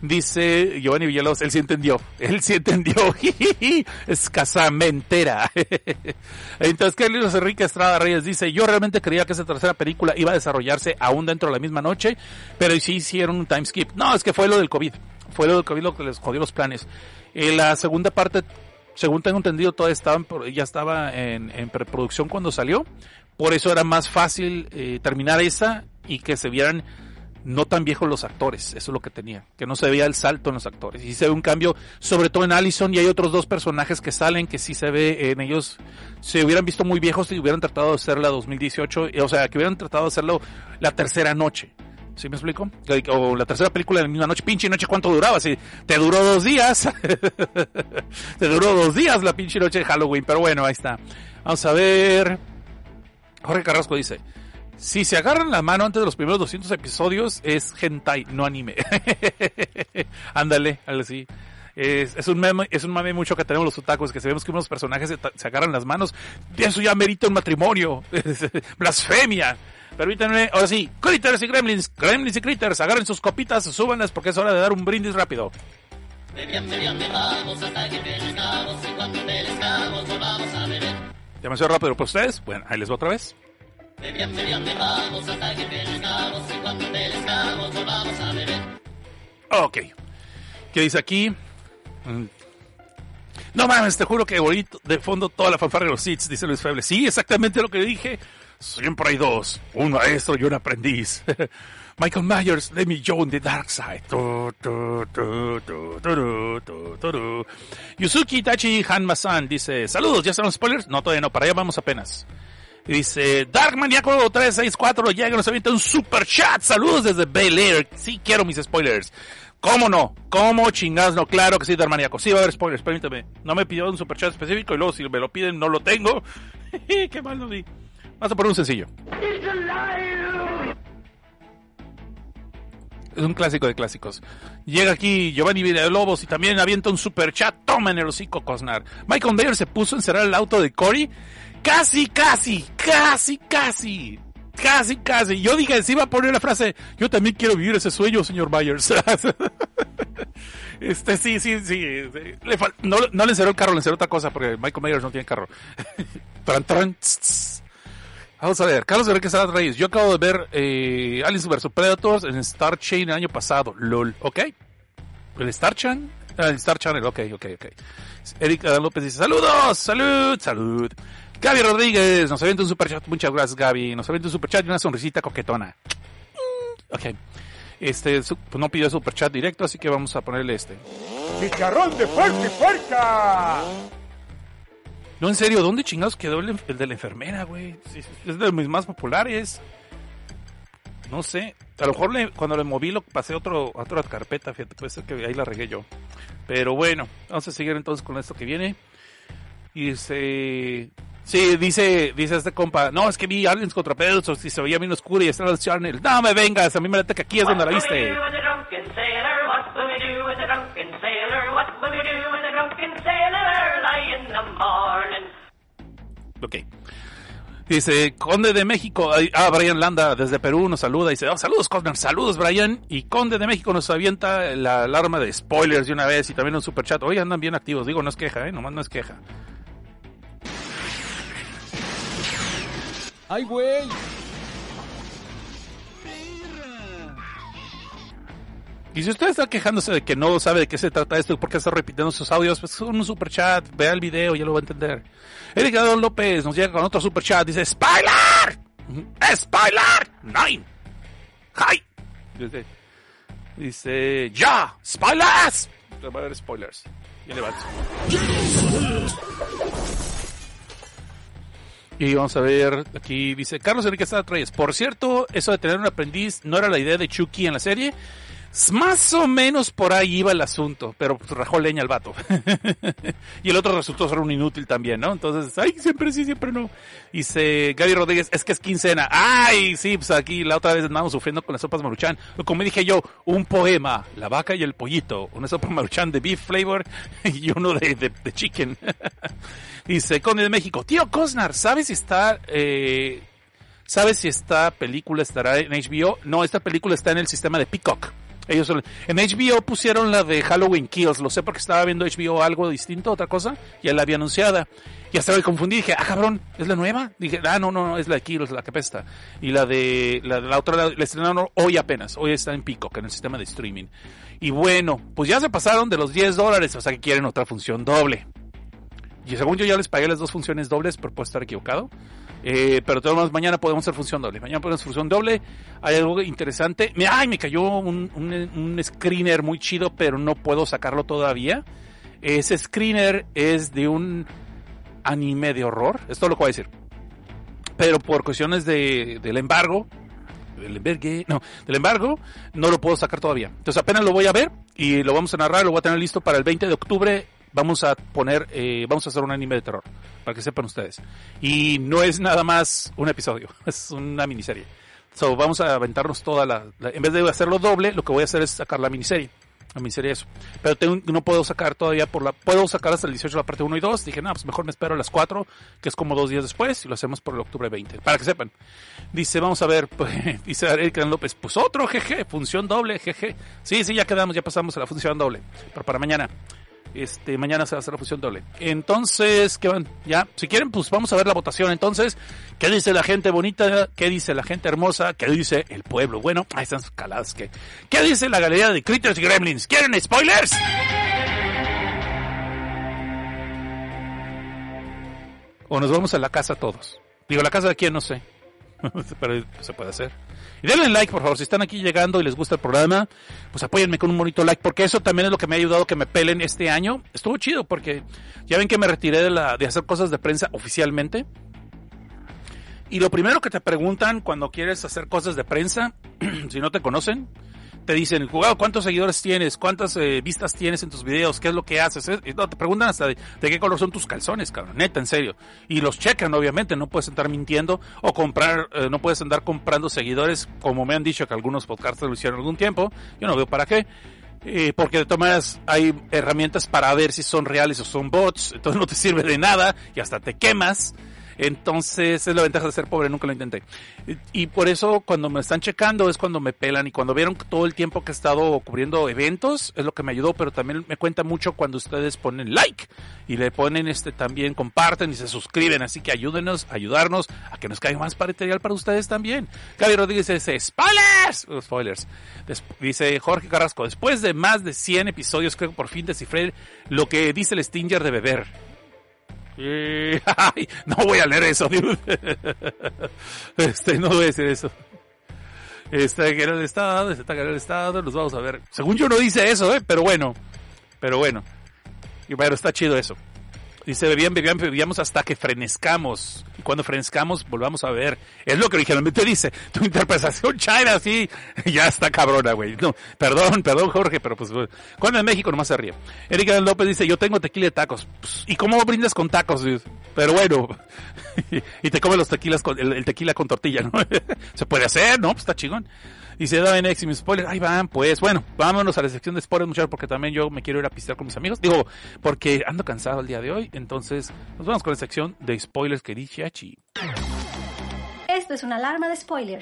Dice Giovanni Villalobos, él sí entendió, [laughs] él sí entendió, [laughs] es casamentera. [laughs] Entonces, Carlos Enrique Estrada Reyes dice, yo realmente creía que esa tercera película iba a desarrollarse aún dentro de la misma noche, pero sí hicieron un time skip. No, es que fue lo del COVID, fue lo del COVID lo que les jodió los planes. En la segunda parte según tengo entendido, todavía estaban, ya estaba en, en preproducción cuando salió, por eso era más fácil eh, terminar esa y que se vieran no tan viejos los actores, eso es lo que tenía, que no se veía el salto en los actores. Y se ve un cambio, sobre todo en Allison, y hay otros dos personajes que salen que sí se ve en ellos, se hubieran visto muy viejos y hubieran tratado de hacerla 2018, o sea, que hubieran tratado de hacerlo la tercera noche. ¿Sí me explico? O la tercera película de la misma noche, pinche noche, ¿cuánto duraba? Si te duró dos días. [laughs] te duró dos días la pinche noche de Halloween, pero bueno, ahí está. Vamos a ver. Jorge Carrasco dice, si se agarran la mano antes de los primeros 200 episodios es hentai, no anime. [laughs] Ándale, así. Es, un meme, es un mame mucho que tenemos los otakus, que sabemos que unos personajes se, agarran las manos. Eso ya merita un matrimonio. [laughs] Blasfemia. Permítanme, ahora sí, critters y gremlins, gremlins y critters, agarren sus copitas, súbanlas porque es hora de dar un brindis rápido. Demasiado rápido para ustedes. Bueno, ahí les va otra vez. Ok. ¿Qué dice aquí? Mm. No mames, te juro que bonito de fondo toda la fanfarra de los hits, dice Luis Feble. Sí, exactamente lo que dije. Siempre hay dos, un maestro y un aprendiz. [laughs] Michael Myers, Let Me Join the Dark Side. Yusuki Tachi Hanma-san dice, saludos, ¿ya son spoilers? No, todavía no, para allá vamos apenas. dice, Dark Maniaco 364 llega nos avienta un super chat. Saludos desde Bel Air. Sí quiero mis spoilers. ¿Cómo no? ¿Cómo chingados no? Claro que sí, Dark Maniaco. Sí va a haber spoilers, permítame. No me pidió un super chat específico y luego si me lo piden no lo tengo. [laughs] Qué mal lo di. Vamos a poner un sencillo. Es un clásico de clásicos. Llega aquí Giovanni Villalobos y también avienta un super chat. Toma en el hocico, Cosnar. Michael Bayer se puso a encerrar el auto de Cory. Casi, casi, casi, casi. Casi, casi. Yo dije, si iba a poner la frase, yo también quiero vivir ese sueño, señor Myers. [laughs] este, sí, sí, sí. no, le encerró el carro, le encerró otra cosa, porque Michael Myers no tiene carro. [laughs] tran, tran, Vamos a ver, Carlos Enrique Salas Reyes. Yo acabo de ver eh, Alice vs Predators en Star Chain el año pasado. LOL, ¿ok? ¿El Star Chan? Ah, el Star Channel, ok, ok, ok. Eric López dice, saludos, salud, salud. Gaby Rodríguez, nos avienta un superchat. Muchas gracias, Gaby. Nos avienta un superchat y una sonrisita coquetona. Ok. Este, pues no pidió superchat directo, así que vamos a ponerle este. ¡Chicharrón de fuerza y fuerza! No, en serio, ¿dónde chingados quedó el, el de la enfermera, güey? Es de mis más populares. No sé. A lo mejor le- cuando le moví lo pasé a otro, a otra carpeta, fíjate, puede ser que ahí la regué yo. Pero bueno, vamos a seguir entonces con esto que viene. Y dice... Sí, dice, dice este compa, no, es que vi Aliens contra Predators y se veía bien oscuro y está en el channel. No me vengas, a mí me late que aquí es donde la viste. Ok. Dice, Conde de México, ah, Brian Landa desde Perú nos saluda, dice, oh, saludos Cosner, saludos Brian, y Conde de México nos avienta la alarma de spoilers de una vez y también un super chat, hoy andan bien activos, digo, no es queja, eh, nomás no es queja. ¡Ay, güey! Y si usted está quejándose de que no sabe de qué se trata esto, por qué está repitiendo sus audios, pues un super chat, vea el video, ya lo va a entender. Eric López nos llega con otro super chat, dice, ¡Spoiler! ¡Spoiler! ¡Nine! ¡Hi! Dice, ¡Ya! ¡Spoilers! Le va a dar spoilers. Ya le va Y vamos a ver, aquí dice Carlos Enrique Reyes. Por cierto, eso de tener un aprendiz no era la idea de Chucky en la serie. Más o menos por ahí iba el asunto, pero pues, rajó leña el vato. [laughs] y el otro resultó ser un inútil también, ¿no? Entonces, ay, siempre sí, siempre no. Dice Gaby Rodríguez, es que es quincena. Ay, sí, pues aquí la otra vez andamos sufriendo con las sopas maruchan. Como dije yo, un poema, La vaca y el pollito, una sopa maruchan de beef flavor [laughs] y uno de chicken. [laughs] Dice Conde de México, tío Cosnar, ¿sabes si está, eh, ¿sabes si esta película estará en HBO? No, esta película está en el sistema de Peacock. En HBO pusieron la de Halloween Kills, lo sé porque estaba viendo HBO algo distinto, otra cosa, ya la había anunciada. Y hasta me confundí, dije, ah cabrón, ¿es la nueva? Dije, ah no, no, no, es la de Kills, la que pesta. Y la de, la, la otra la, la estrenaron hoy apenas, hoy está en Peacock, en el sistema de streaming. Y bueno, pues ya se pasaron de los 10 dólares, o sea que quieren otra función doble. Y según yo ya les pagué las dos funciones dobles, pero puedo estar equivocado. Eh, pero maneras, mañana podemos hacer función doble. Mañana podemos hacer función doble. Hay algo interesante. Me- Ay, me cayó un, un, un screener muy chido, pero no puedo sacarlo todavía. Ese screener es de un anime de horror. Esto lo puedo decir. Pero por cuestiones de, del embargo, del embargue, no, del embargo, no lo puedo sacar todavía. Entonces apenas lo voy a ver y lo vamos a narrar, lo voy a tener listo para el 20 de octubre. Vamos a poner, eh, vamos a hacer un anime de terror, para que sepan ustedes. Y no es nada más un episodio, [laughs] es una miniserie. So, vamos a aventarnos toda la, la- en vez de hacerlo doble, lo que voy a hacer es sacar la miniserie. La miniserie eso. Pero tengo- no puedo sacar todavía por la, puedo sacar hasta el 18 la parte 1 y 2. Dije, no, pues mejor me espero a las 4, que es como dos días después, y lo hacemos por el octubre 20, para que sepan. Dice, vamos a ver, [laughs] pues, dice Eric López, pues otro, jeje, función doble, jeje. Sí, sí, ya quedamos, ya pasamos a la función doble. Pero para mañana. Este, mañana se va a hacer la función doble. Entonces, ¿qué van? Ya, si quieren, pues vamos a ver la votación. Entonces, ¿qué dice la gente bonita? ¿Qué dice la gente hermosa? ¿Qué dice el pueblo? Bueno, ahí están sus caladas. ¿Qué, ¿Qué dice la galería de Critters y Gremlins? ¿Quieren spoilers? O nos vamos a la casa todos. Digo, la casa de quién, no sé. [laughs] Pero se puede hacer. Y denle like, por favor. Si están aquí llegando y les gusta el programa, pues apóyenme con un bonito like, porque eso también es lo que me ha ayudado que me pelen este año. Estuvo chido, porque ya ven que me retiré de, la, de hacer cosas de prensa oficialmente. Y lo primero que te preguntan cuando quieres hacer cosas de prensa, [clears throat] si no te conocen, te dicen, "Wow, ¿cuántos seguidores tienes? ¿Cuántas eh, vistas tienes en tus videos? ¿Qué es lo que haces? Te preguntan hasta de, qué color son tus calzones, cabrón, neta, en serio. Y los checan, obviamente, no puedes andar mintiendo o comprar, eh, no puedes andar comprando seguidores, como me han dicho que algunos podcasters lo hicieron algún tiempo. Yo no veo para qué. Eh, porque de todas maneras hay herramientas para ver si son reales o son bots, entonces [laughs] no te sirve de nada y hasta te quemas. Entonces, es la ventaja de ser pobre, nunca lo intenté. Y, por eso, cuando me están checando, es cuando me pelan. Y cuando vieron todo el tiempo que he estado cubriendo eventos, es lo que me ayudó. Pero también me cuenta mucho cuando ustedes ponen like y le ponen este también, comparten y se suscriben. Así que ayúdenos, ayudarnos a que nos caiga más material para ustedes también. Gaby Rodríguez dice: ¡Spoilers! Oh, spoilers. Dice Jorge Carrasco: Después de más de 100 episodios, creo que por fin descifré lo que dice el Stinger de beber. [laughs] No voy a leer eso, dude. [laughs] Este, no voy a decir eso. Está que el estado, está que el estado, los vamos a ver. Según yo no dice eso, eh, pero bueno. Pero bueno. Y bueno, está chido eso. Dice, bebían, bebían, bebíamos hasta que frenezcamos. Y cuando frenezcamos, volvamos a ver. Es lo que originalmente dice. Tu interpretación china, sí, [laughs] ya está cabrona, güey. No, perdón, perdón, Jorge, pero pues, cuando en México nomás se ríe. Erika López dice, yo tengo tequila de tacos. Pues, ¿Y cómo brindas con tacos? Pero bueno, [laughs] y te comes los tequilas con, el, el tequila con tortilla, ¿no? [laughs] se puede hacer, ¿no? Pues está chingón. Dice David X y mis spoilers. Ahí van, pues. Bueno, vámonos a la sección de spoilers, muchachos, porque también yo me quiero ir a pistear con mis amigos. Digo, porque ando cansado el día de hoy. Entonces, nos vamos con la sección de spoilers que dice Hachi. Esto es una alarma de spoiler.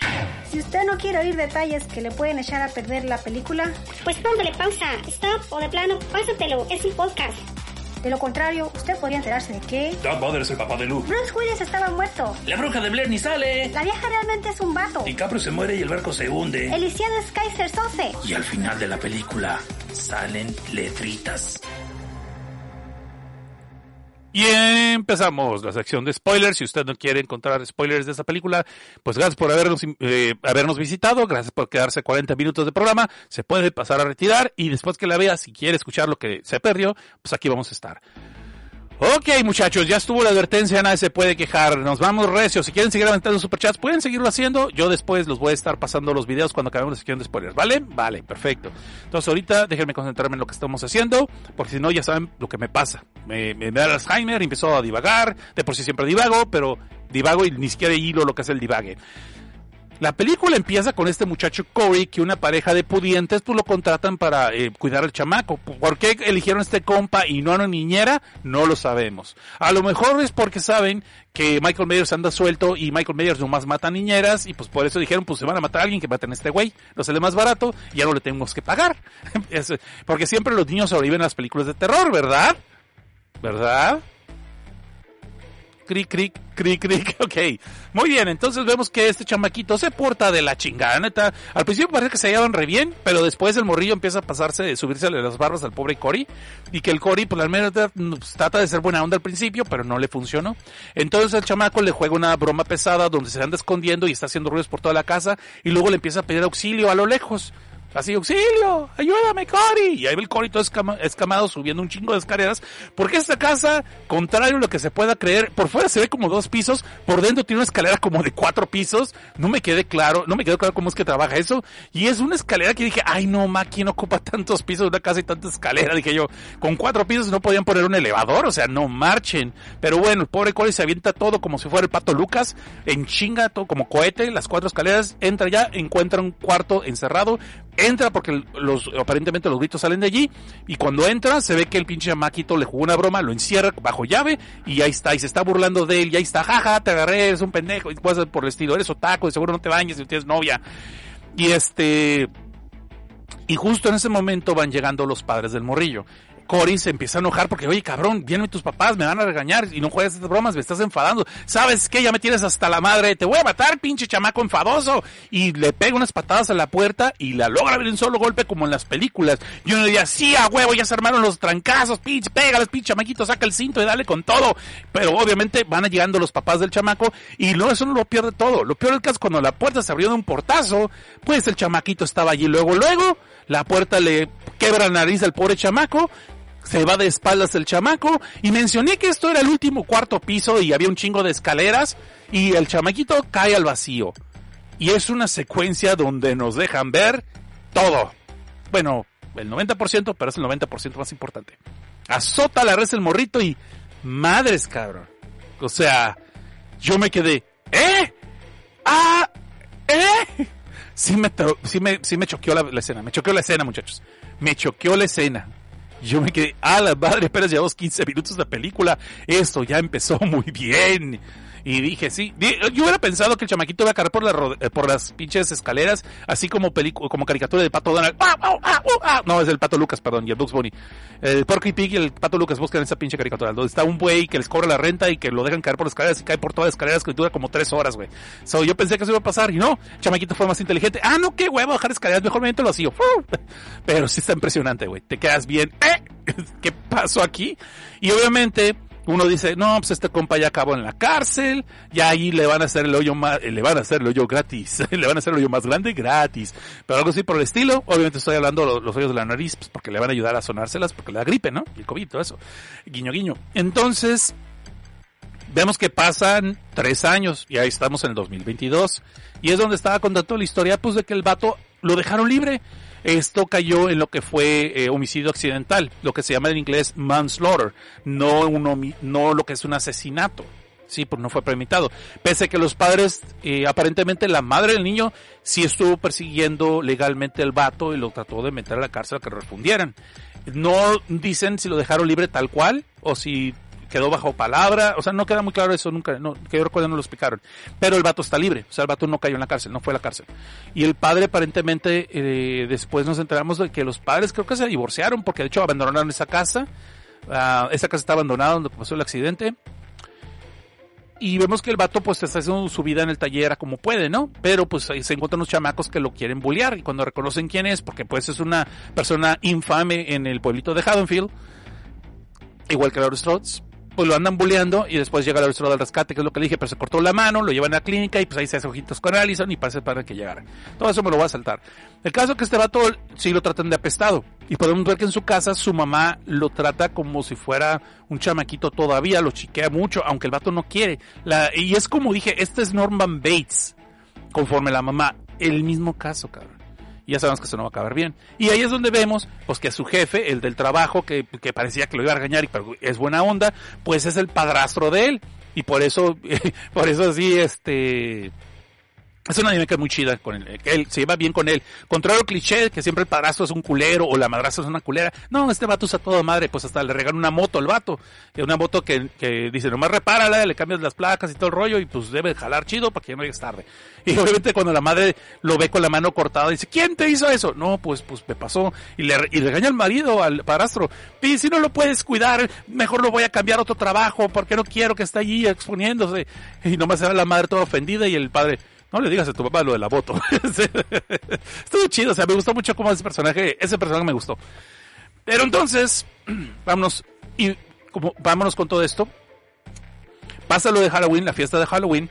Si usted no quiere oír detalles que le pueden echar a perder la película, Pues póngale pausa, stop o de plano, pásatelo, es un podcast. De lo contrario, usted podría enterarse de que Vader es el papá de Luke. Bruce Willis estaba muerto. La bruja de Blair ni sale. La vieja realmente es un vato. DiCaprio se muere y el barco se hunde. Elisiana es Kaiser. Y al final de la película salen letritas. Y empezamos la sección de spoilers. Si usted no quiere encontrar spoilers de esta película, pues gracias por habernos, eh, habernos visitado, gracias por quedarse 40 minutos de programa. Se puede pasar a retirar y después que la vea, si quiere escuchar lo que se perdió, pues aquí vamos a estar. Ok, muchachos, ya estuvo la advertencia, nadie se puede quejar. Nos vamos recios. Si quieren seguir aventando superchats, pueden seguirlo haciendo. Yo después los voy a estar pasando los videos cuando acabemos la sección de spoilers, ¿vale? Vale, perfecto. Entonces ahorita déjenme concentrarme en lo que estamos haciendo, porque si no ya saben lo que me pasa. Me, me, da Alzheimer, empezó a divagar, de por sí siempre divago, pero divago y ni siquiera hilo lo que es el divague. La película empieza con este muchacho Corey, que una pareja de pudientes pues lo contratan para eh, cuidar al chamaco. ¿Por qué eligieron este compa y no a una niñera? No lo sabemos. A lo mejor es porque saben que Michael Myers anda suelto y Michael Myers nomás mata niñeras y pues por eso dijeron pues se van a matar a alguien que maten a este güey. No sale más barato y ya no le tenemos que pagar. [laughs] Porque siempre los niños sobreviven a las películas de terror, ¿verdad? ¿Verdad? Cric, cric, cric, cric. [laughs] Ok. Muy bien, entonces vemos que este chamaquito se porta de la chingada, neta. Al principio parece que se llevan re bien, pero después el morrillo empieza a pasarse, subirse a las barbas al pobre Cory. Y que el Cory, pues al menos pues, trata de ser buena onda al principio, pero no le funcionó. Entonces el chamaco le juega una broma pesada donde se anda escondiendo y está haciendo ruidos por toda la casa. Y luego le empieza a pedir auxilio a lo lejos. Así, auxilio, ayúdame, Cory. Y ahí ve el Cory todo escama- escamado subiendo un chingo de escaleras. Porque esta casa, contrario a lo que se pueda creer, por fuera se ve como dos pisos, por dentro tiene una escalera como de cuatro pisos. No me quedé claro, no me quedó claro cómo es que trabaja eso. Y es una escalera que dije, ay no, ma, ¿quién ocupa [laughs] tantos pisos de una casa y tanta escalera? Dije yo, con cuatro pisos no podían poner un elevador, o sea, no marchen. Pero bueno, el pobre Cory se avienta todo como si fuera el pato Lucas, en chinga, todo como cohete, las cuatro escaleras, entra ya, encuentra un cuarto encerrado, entra porque los, aparentemente los gritos salen de allí, y cuando entra se ve que el pinche maquito le jugó una broma, lo encierra bajo llave, y ahí está, y se está burlando de él, y ahí está, jaja, te agarré, eres un pendejo, y cosas por el estilo, eres otaco, y seguro no te bañes si tienes novia. Y este, y justo en ese momento van llegando los padres del morrillo. Cory se empieza a enojar porque, oye, cabrón, vienen tus papás, me van a regañar y no juegues estas bromas, me estás enfadando. ¿Sabes qué? Ya me tienes hasta la madre, te voy a matar, pinche chamaco enfadoso. Y le pega unas patadas a la puerta y la logra abrir un solo golpe como en las películas. Y uno diría, sí, a huevo, ya se armaron los trancazos, pinche, pégales, pinche chamaquito, saca el cinto y dale con todo. Pero obviamente van llegando los papás del chamaco y no, eso no lo pierde todo. Lo peor del caso cuando la puerta se abrió de un portazo, pues el chamaquito estaba allí. Luego, luego, la puerta le quebra la nariz al pobre chamaco, se va de espaldas el chamaco y mencioné que esto era el último cuarto piso y había un chingo de escaleras y el chamaquito cae al vacío. Y es una secuencia donde nos dejan ver todo. Bueno, el 90%, pero es el 90% más importante. Azota la res el morrito y madres, cabrón. O sea, yo me quedé, ¿eh? ¡Ah! ¿eh? Sí me, sí me, sí me choqueó la, la escena, me choqueó la escena, muchachos. Me choqueó la escena. Yo me quedé, a la madre, apenas llevamos 15 minutos de película. Esto ya empezó [laughs] muy bien. Y dije, sí. Yo hubiera pensado que el chamaquito iba a caer por, la eh, por las pinches escaleras, así como como caricatura de Pato Donald. ¡Ah, ah, ah, uh, ah! No, es el Pato Lucas, perdón, y el Bugs Bunny. El Porky Pig y el Pato Lucas buscan esa pinche caricatura, donde está un güey que les cobra la renta y que lo dejan caer por las escaleras y cae por todas las escaleras que dura como tres horas, güey. So, yo pensé que eso iba a pasar y no, el chamaquito fue más inteligente. Ah, no, qué huevo bajar escaleras, mejor me lo vacío. Pero sí está impresionante, güey. Te quedas bien. ¿Eh? [laughs] ¿Qué pasó aquí? Y obviamente uno dice, no, pues este compa ya acabó en la cárcel, ya ahí le van a hacer el hoyo más, le van a hacer el hoyo gratis, [laughs] le van a hacer el hoyo más grande gratis, pero algo así por el estilo, obviamente estoy hablando los, los hoyos de la nariz, pues porque le van a ayudar a sonárselas, porque le gripe, ¿no? Y el COVID, todo eso. Guiño, guiño. Entonces, vemos que pasan tres años y ahí estamos en el 2022 y es donde estaba contando la historia pues de que el vato lo dejaron libre esto cayó en lo que fue eh, homicidio accidental lo que se llama en inglés manslaughter no un no lo que es un asesinato Sí, pues no fue permitido. Pese a que los padres, eh, aparentemente la madre del niño sí estuvo persiguiendo legalmente al vato y lo trató de meter a la cárcel a que lo refundieran. No dicen si lo dejaron libre tal cual o si quedó bajo palabra, o sea, no queda muy claro eso nunca, no, que yo recuerdo no lo explicaron. Pero el vato está libre, o sea, el vato no cayó en la cárcel, no fue a la cárcel. Y el padre aparentemente, eh, después nos enteramos de que los padres creo que se divorciaron porque de hecho abandonaron esa casa. Ah, esa casa está abandonada donde pasó el accidente. Y vemos que el vato pues está haciendo su vida en el taller como puede, ¿no? Pero pues ahí se encuentran unos chamacos que lo quieren bullear y cuando reconocen quién es, porque pues es una persona infame en el pueblito de Haddonfield, igual que Laurie Strode, pues lo andan bulleando y después llega Laurie Strode al rescate, que es lo que le dije, pero se cortó la mano, lo llevan a la clínica y pues ahí se hace ojitos con Allison y parece para que llegara. Todo eso me lo voy a saltar. El caso es que este vato sí lo tratan de apestado y podemos ver que en su casa su mamá lo trata como si fuera un chamaquito todavía, lo chiquea mucho, aunque el vato no quiere. La, y es como dije, este es Norman Bates, conforme la mamá, el mismo caso, cabrón ya sabemos que eso no va a acabar bien. Y ahí es donde vemos, pues que su jefe, el del trabajo, que, que parecía que lo iba a regañar y es buena onda, pues es el padrastro de él. Y por eso, [laughs] por eso sí, este, es una dinámica muy chida con él, que él se lleva bien con él. Contrario cliché que siempre el padrastro es un culero o la madrastra es una culera. No, este vato usa todo madre, pues hasta le regalan una moto al vato. Una moto que, que dice, nomás repárala, le cambias las placas y todo el rollo y pues debe jalar chido para que no llegues tarde. Y obviamente cuando la madre lo ve con la mano cortada, dice, ¿quién te hizo eso? No, pues, pues me pasó. Y le y regaña al marido, al padrastro. Y si no lo puedes cuidar, mejor lo voy a cambiar a otro trabajo porque no quiero que esté allí exponiéndose. Y nomás se va la madre toda ofendida y el padre, no le digas a tu papá lo de la moto. [laughs] Estuvo chido, o sea, me gustó mucho cómo ese personaje, ese personaje me gustó. Pero entonces, [clears throat] vámonos, y como, vámonos con todo esto. Pasa lo de Halloween, la fiesta de Halloween.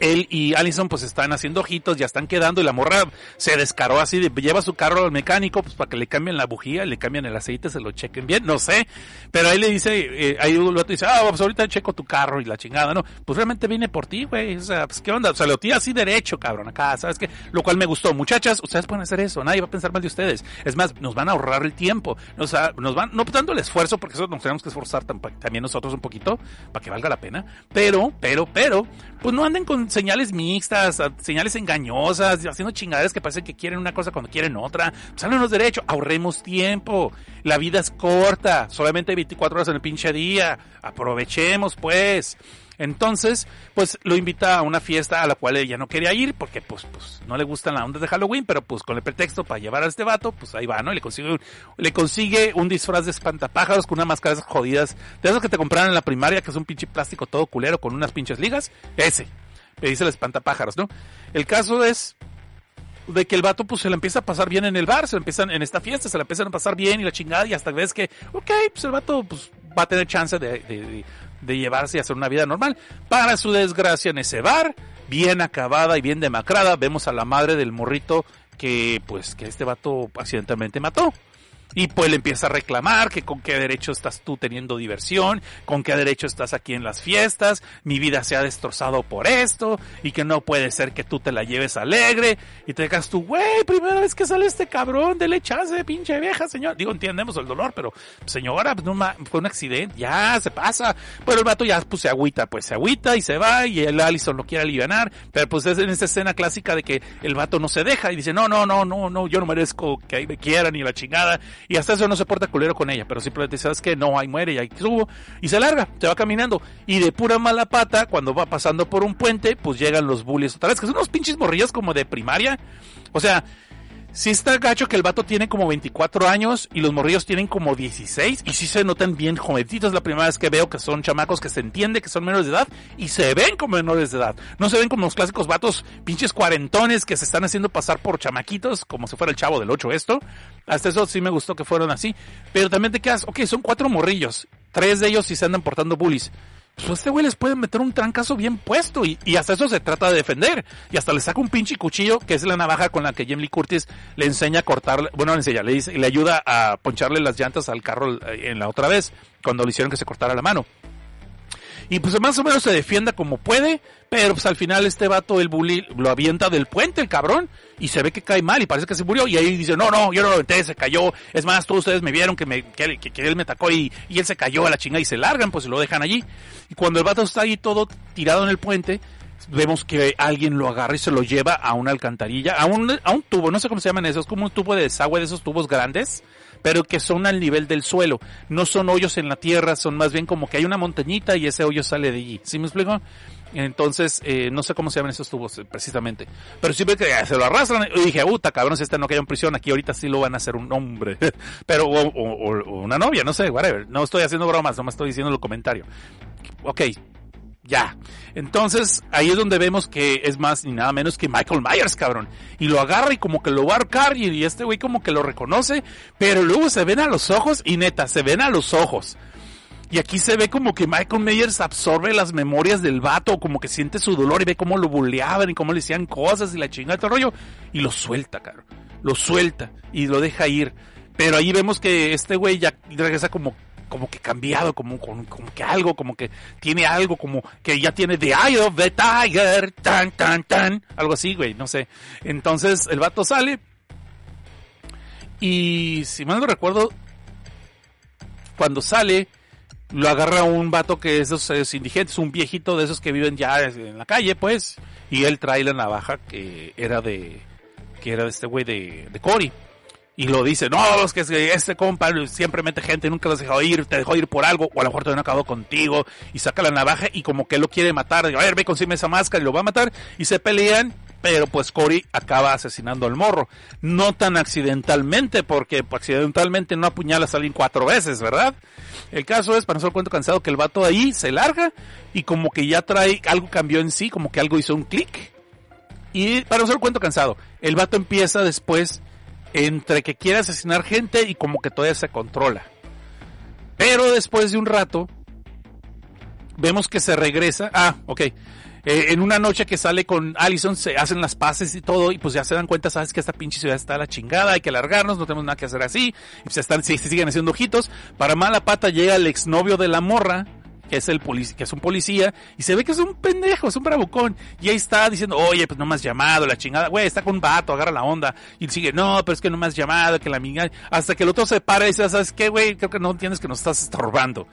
Él y Allison pues están haciendo ojitos, ya están quedando y la morra se descaró así, de, lleva su carro al mecánico pues para que le cambien la bujía, le cambien el aceite, se lo chequen bien, no sé, pero ahí le dice, eh, ahí el otro dice, ah, pues ahorita checo tu carro y la chingada, no, pues realmente viene por ti, güey, o sea, pues qué onda, o sea, lo tira así derecho, cabrón, acá, ¿sabes qué? Lo cual me gustó, muchachas, ustedes pueden hacer eso, nadie va a pensar mal de ustedes, es más, nos van a ahorrar el tiempo, o sea, nos van, no dando el esfuerzo, porque eso nos tenemos que esforzar tam- también nosotros un poquito, para que valga la pena, pero, pero, pero, pues no anden con señales mixtas, señales engañosas, haciendo chingaderas que parece que quieren una cosa cuando quieren otra. Pues háblenos derecho, ahorremos tiempo. La vida es corta, solamente hay 24 horas en el pinche día. Aprovechemos, pues. Entonces, pues lo invita a una fiesta a la cual ella no quería ir porque pues, pues no le gustan las ondas de Halloween, pero pues con el pretexto para llevar a este vato, pues ahí va, ¿no? Y le consigue, un- le consigue un disfraz de espantapájaros con unas máscaras jodidas, de esos que te compraron en la primaria, que es un pinche plástico todo culero con unas pinches ligas, ese. Le dice el espantapájaros, ¿no? El caso es de que el vato pues se le empieza a pasar bien en el bar, se le empiezan en esta fiesta, se le empiezan a pasar bien y la chingada y hasta ves que, ok, pues el vato pues va a tener chance de- de llevarse y hacer una vida normal. Para su desgracia en ese bar, bien acabada y bien demacrada, vemos a la madre del morrito que pues que este vato accidentalmente mató. Y pues le empieza a reclamar que con qué derecho estás tú teniendo diversión, con qué derecho estás aquí en las fiestas, mi vida se ha destrozado por esto, y que no puede ser que tú te la lleves alegre, y te dejas tú, güey, primera vez que sale este cabrón, dele chance, pinche vieja, señor. Digo, entendemos el dolor, pero señora, pues, no fue un accidente, ya se pasa. Pero el vato ya pues se agüita, pues se agüita y se va, y el Allison lo quiere aliviar, pero pues es en esa escena clásica de que el vato no se deja y dice, no, no, no, no, no, yo no merezco que ahí me quieran y la chingada. Y hasta eso no se porta culero con ella, pero simplemente sabes que no, ahí muere y ahí subo. Y se larga, se va caminando. Y de pura mala pata, cuando va pasando por un puente, pues llegan los bullies otra vez, que son unos pinches morrillos como de primaria. O sea, sí está gacho que el vato tiene como 24 años y los morrillos tienen como 16 y sí se notan bien jovencitos. La primera vez que veo que son chamacos que se entiende que son menores de edad y se ven como menores de edad. No se ven como los clásicos vatos pinches cuarentones que se están haciendo pasar por chamaquitos como si fuera el chavo del 8 esto. Hasta eso sí me gustó que fueron así. Pero también te quedas, ok, son cuatro morrillos. Tres de ellos sí se andan portando bullies pues este güey les puede meter un trancazo bien puesto y, hasta eso se trata de defender. Y hasta le saca un pinche cuchillo, que es la navaja con la que Jamie Lee Curtis le enseña a cortar, bueno, le enseña, le, dice, le ayuda a poncharle las llantas al carro eh, en la otra vez, cuando le hicieron que se cortara la mano. Y pues más o menos se defienda como puede, pero pues al final este vato, el bully, lo avienta del puente, el cabrón, y se ve que cae mal y parece que se murió. Y ahí dice, no, no, yo no lo aventé, se cayó. Es más, todos ustedes me vieron que, me, que, que, que él me atacó y, y, él se cayó a la chingada y se largan, pues se lo dejan allí. Y cuando el vato está ahí todo tirado en el puente, vemos que alguien lo agarra y se lo lleva a una alcantarilla, a un, a un tubo, no sé cómo se llaman esos, como un tubo de desagüe de esos tubos grandes pero que son al nivel del suelo. No son hoyos en la tierra, son más bien como que hay una montañita y ese hoyo sale de allí. ¿Sí me explico? Entonces, eh, no sé cómo se llaman esos tubos eh, precisamente. Pero siempre que se lo arrastran, y dije, puta, cabrón, si este no cayó en prisión, aquí ahorita sí lo van a hacer un hombre. [laughs] Pero, o, o, o, una novia, no sé, whatever. No estoy haciendo bromas, no me estoy diciendo el comentario. Ok, ya. Entonces, ahí es donde vemos que es más ni nada menos que Michael Myers, cabrón. Y lo agarra y como que lo va a arcar y, este güey como que lo reconoce, pero luego se ven a los ojos y neta, se ven a los ojos. Y aquí se ve como que Michael Myers absorbe las memorias del vato, como que siente su dolor y ve cómo lo bulleaban y cómo le decían cosas y la chingada de todo rollo. Y lo suelta, cabrón. Lo suelta y lo deja ir. Pero ahí vemos que este güey ya regresa como como que cambiado, como, como, como, que algo, como que tiene algo, como que ya tiene The Eye of the Tiger, tan, tan, tan, algo así, güey, no sé. Entonces el vato sale y si mal no recuerdo, cuando sale, lo agarra un vato que es esos, esos indigentes, un viejito de esos que viven ya en la calle, pues, y él trae la navaja que era de, que era de este güey de, de Cory. Y lo dice, no, es que este compa siempre mete gente, nunca los dejó ir, te dejó ir por algo, o a lo mejor todavía no acabó contigo, y saca la navaja y como que lo quiere matar, digo, a ver, ve, consigue esa máscara y lo va a matar, y se pelean, pero pues Cory acaba asesinando al morro. No tan accidentalmente, porque accidentalmente no apuñalas a alguien cuatro veces, ¿verdad? El caso es, para no ser cuento cansado, que el vato ahí se larga, y como que ya trae, algo cambió en sí, como que algo hizo un clic, y para no ser cuento cansado, el vato empieza después entre que quiere asesinar gente y como que todavía se controla. Pero después de un rato, vemos que se regresa. Ah, ok. Eh, en una noche que sale con Allison, se hacen las paces y todo, y pues ya se dan cuenta, sabes que esta pinche ciudad está a la chingada, hay que largarnos, no tenemos nada que hacer así, y están, se, se siguen haciendo ojitos. Para mala pata llega el exnovio de la morra, que es el que es un policía, y se ve que es un pendejo, es un bravucón, y ahí está diciendo, oye, pues no me has llamado, la chingada, güey, está con un vato, agarra la onda, y sigue, no, pero es que no me has llamado, que la amiga, hasta que el otro se para y dice, ¿sabes qué, güey? Creo que no entiendes que nos estás estorbando.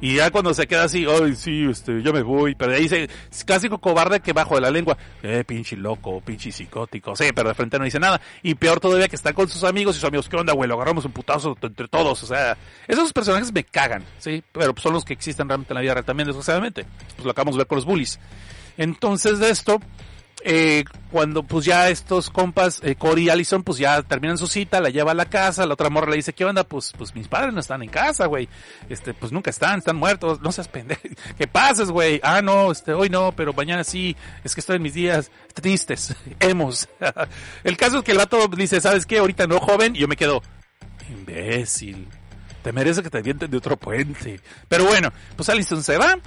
Y ya cuando se queda así, ay, sí, este, yo me voy, pero ahí dice, clásico cobarde que bajo de la lengua, eh, pinche loco, pinche psicótico, sí, pero de frente no dice nada. Y peor todavía que está con sus amigos y sus amigos, ¿qué onda, güey? Lo agarramos un putazo entre todos, o sea, esos personajes me cagan, sí, pero son los que existen realmente en la vida real también, desgraciadamente. Pues lo acabamos de ver con los bullies. Entonces de esto, eh, cuando pues ya estos compas, eh, y Allison, pues ya terminan su cita, la lleva a la casa, la otra morra le dice, ¿qué onda? Pues, pues mis padres no están en casa, güey. Este, pues nunca están, están muertos, no seas pendejo. [laughs] ¿Qué pases, güey? Ah, no, este, hoy no, pero mañana sí, es que estoy en mis días tristes, [laughs] hemos. [laughs] el caso es que el vato dice, ¿sabes qué? Ahorita no, joven, y yo me quedo, imbécil. Te merece que te avienten de otro puente. Pero bueno, pues Allison se va.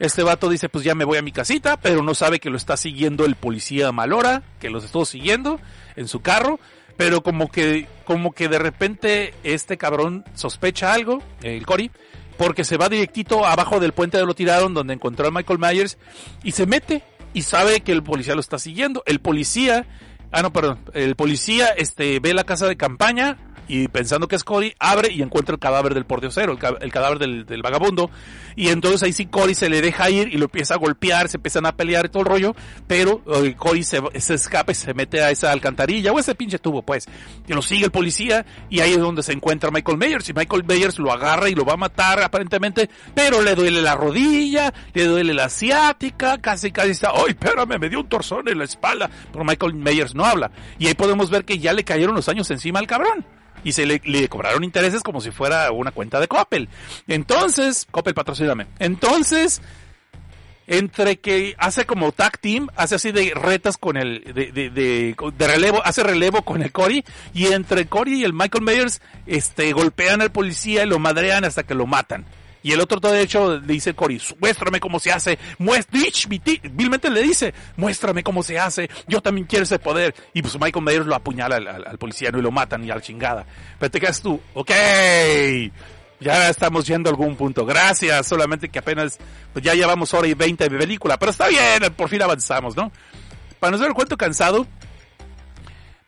Este vato dice, pues ya me voy a mi casita, pero no sabe que lo está siguiendo el policía Malora, que los estuvo siguiendo en su carro, pero como que, como que de repente este cabrón sospecha algo, el Cory, porque se va directito abajo del puente de lo tiraron donde encontró a Michael Myers y se mete y sabe que el policía lo está siguiendo. El policía, ah no, perdón, el policía este ve la casa de campaña y pensando que es Cory, abre y encuentra el cadáver del pordiosero, el, el cadáver del, del vagabundo. Y entonces ahí sí Cory se le deja ir y lo empieza a golpear, se empiezan a pelear y todo el rollo, pero eh, Cory se, se escapa y se mete a esa alcantarilla o ese pinche tubo, pues. Y lo sigue el policía y ahí es donde se encuentra Michael Myers y Michael Myers lo agarra y lo va a matar aparentemente, pero le duele la rodilla, le duele la asiática, casi casi está, ¡ay, espérame, me dio un torzón en la espalda! Pero Michael Myers no habla. Y ahí podemos ver que ya le cayeron los años encima al cabrón. Y se le, cobraron intereses como si fuera una cuenta de Coppel. Entonces, Coppel patrocíname. Entonces, entre que hace como tag team, hace así de retas con el, de, de, de, de relevo, hace relevo con el Cory, y entre Cory y el Michael Myers, este, golpean al policía y lo madrean hasta que lo matan. Y el otro, de hecho, le dice Cory, muéstrame cómo se hace, vilmente le dice, muéstrame cómo se hace, yo también quiero ese poder. Y pues Michael Myers lo apuñala al, al, al policía ¿no? y lo matan y a la chingada. Pero te quedas tú, ok, ya estamos yendo a algún punto. Gracias, solamente que apenas, pues ya llevamos hora y veinte de película, pero está bien, por fin avanzamos, ¿no? Para no ser el cuento cansado,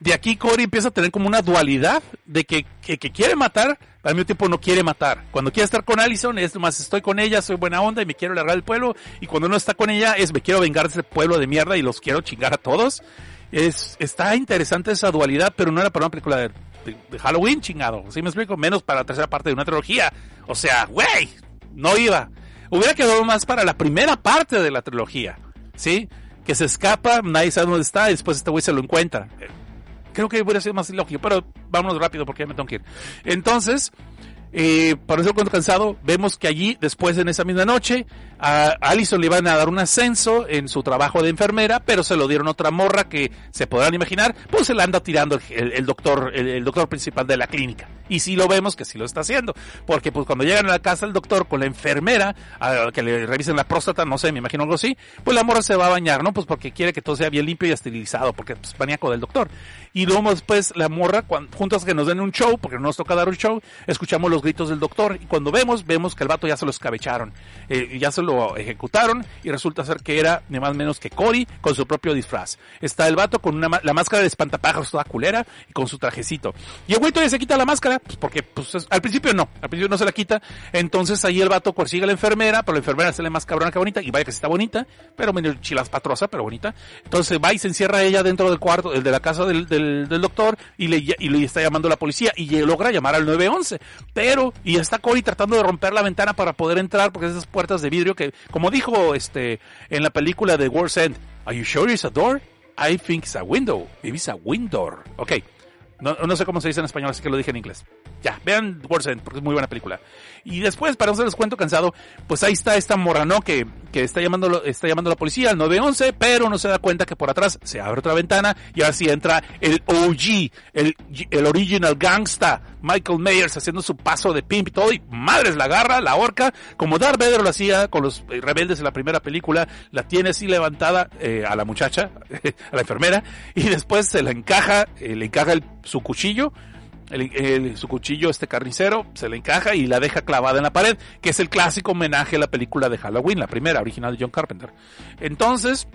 de aquí Cory empieza a tener como una dualidad de que, que, quiere matar, al mismo tiempo no quiere matar. Cuando quiere estar con Allison es más estoy con ella, soy buena onda y me quiero largar del pueblo. Y cuando no está con ella es me quiero vengar de ese pueblo de mierda y los quiero chingar a todos. Es, está interesante esa dualidad, pero no era para una película de, Halloween chingado. ¿Sí me explico? Menos para la tercera parte de una trilogía. O sea, güey, no iba. Hubiera quedado más para la primera parte de la trilogía. ¿Sí? Que se escapa, nadie sabe dónde está y después este güey se lo encuentra creo que hubiera sido más lógico, pero vámonos rápido porque ya me tengo que ir. Entonces, eh, para eso cuando cansado, vemos que allí, después en esa misma noche, a Allison le iban a dar un ascenso en su trabajo de enfermera, pero se lo dieron otra morra que se podrán imaginar, pues se la anda tirando el, el, el doctor, el, el, doctor principal de la clínica. Y sí lo vemos que sí lo está haciendo, porque pues cuando llegan a la casa del doctor con la enfermera, que le revisen la próstata, no sé, me imagino algo así, pues la morra se va a bañar, ¿no? Pues porque quiere que todo sea bien limpio y esterilizado, porque es maníaco del doctor. Y luego después la morra, cuando, juntos que nos den un show, porque no nos toca dar un show, escuchamos los gritos del doctor y cuando vemos, vemos que el vato ya se lo escabecharon, eh, ya se lo ejecutaron y resulta ser que era ni más menos que Cory con su propio disfraz. Está el vato con una, la máscara de espantapájaros toda culera y con su trajecito. Y el güey todavía se quita la máscara, pues porque pues, es, al principio no, al principio no se la quita, entonces ahí el vato consigue a la enfermera, pero la enfermera se le más cabrona que bonita y vaya que está bonita, pero medio chilas patrosa, pero bonita. Entonces va y se encierra ella dentro del cuarto, el de la casa del, del, doctor y le, y le está llamando la policía y logra llamar al 911. Pero, y está Cory tratando de romper la ventana para poder entrar porque esas puertas de vidrio que, como dijo este en la película de World's End, Are you sure it's a door? I think it's a window. Maybe it's a window. Ok. No, no sé cómo se dice en español, así que lo dije en inglés. Ya, vean World's End, porque es muy buena película. Y después, para no se les cuento cansado, pues ahí está esta morano que, que está llamando, está llamando a la policía al 911, pero no se da cuenta que por atrás se abre otra ventana y ahora sí entra el OG, el, el original gangsta, Michael Myers haciendo su paso de pimp y todo, y madres la agarra, la horca, como Darth Vader lo hacía con los rebeldes en la primera película, la tiene así levantada eh, a la muchacha, [laughs] a la enfermera, y después se la encaja, eh, le encaja el, su cuchillo, su cuchillo, este carnicero, se le encaja y la deja clavada en la pared, que es el clásico homenaje a la película de Halloween, la primera, original de John Carpenter. Entonces,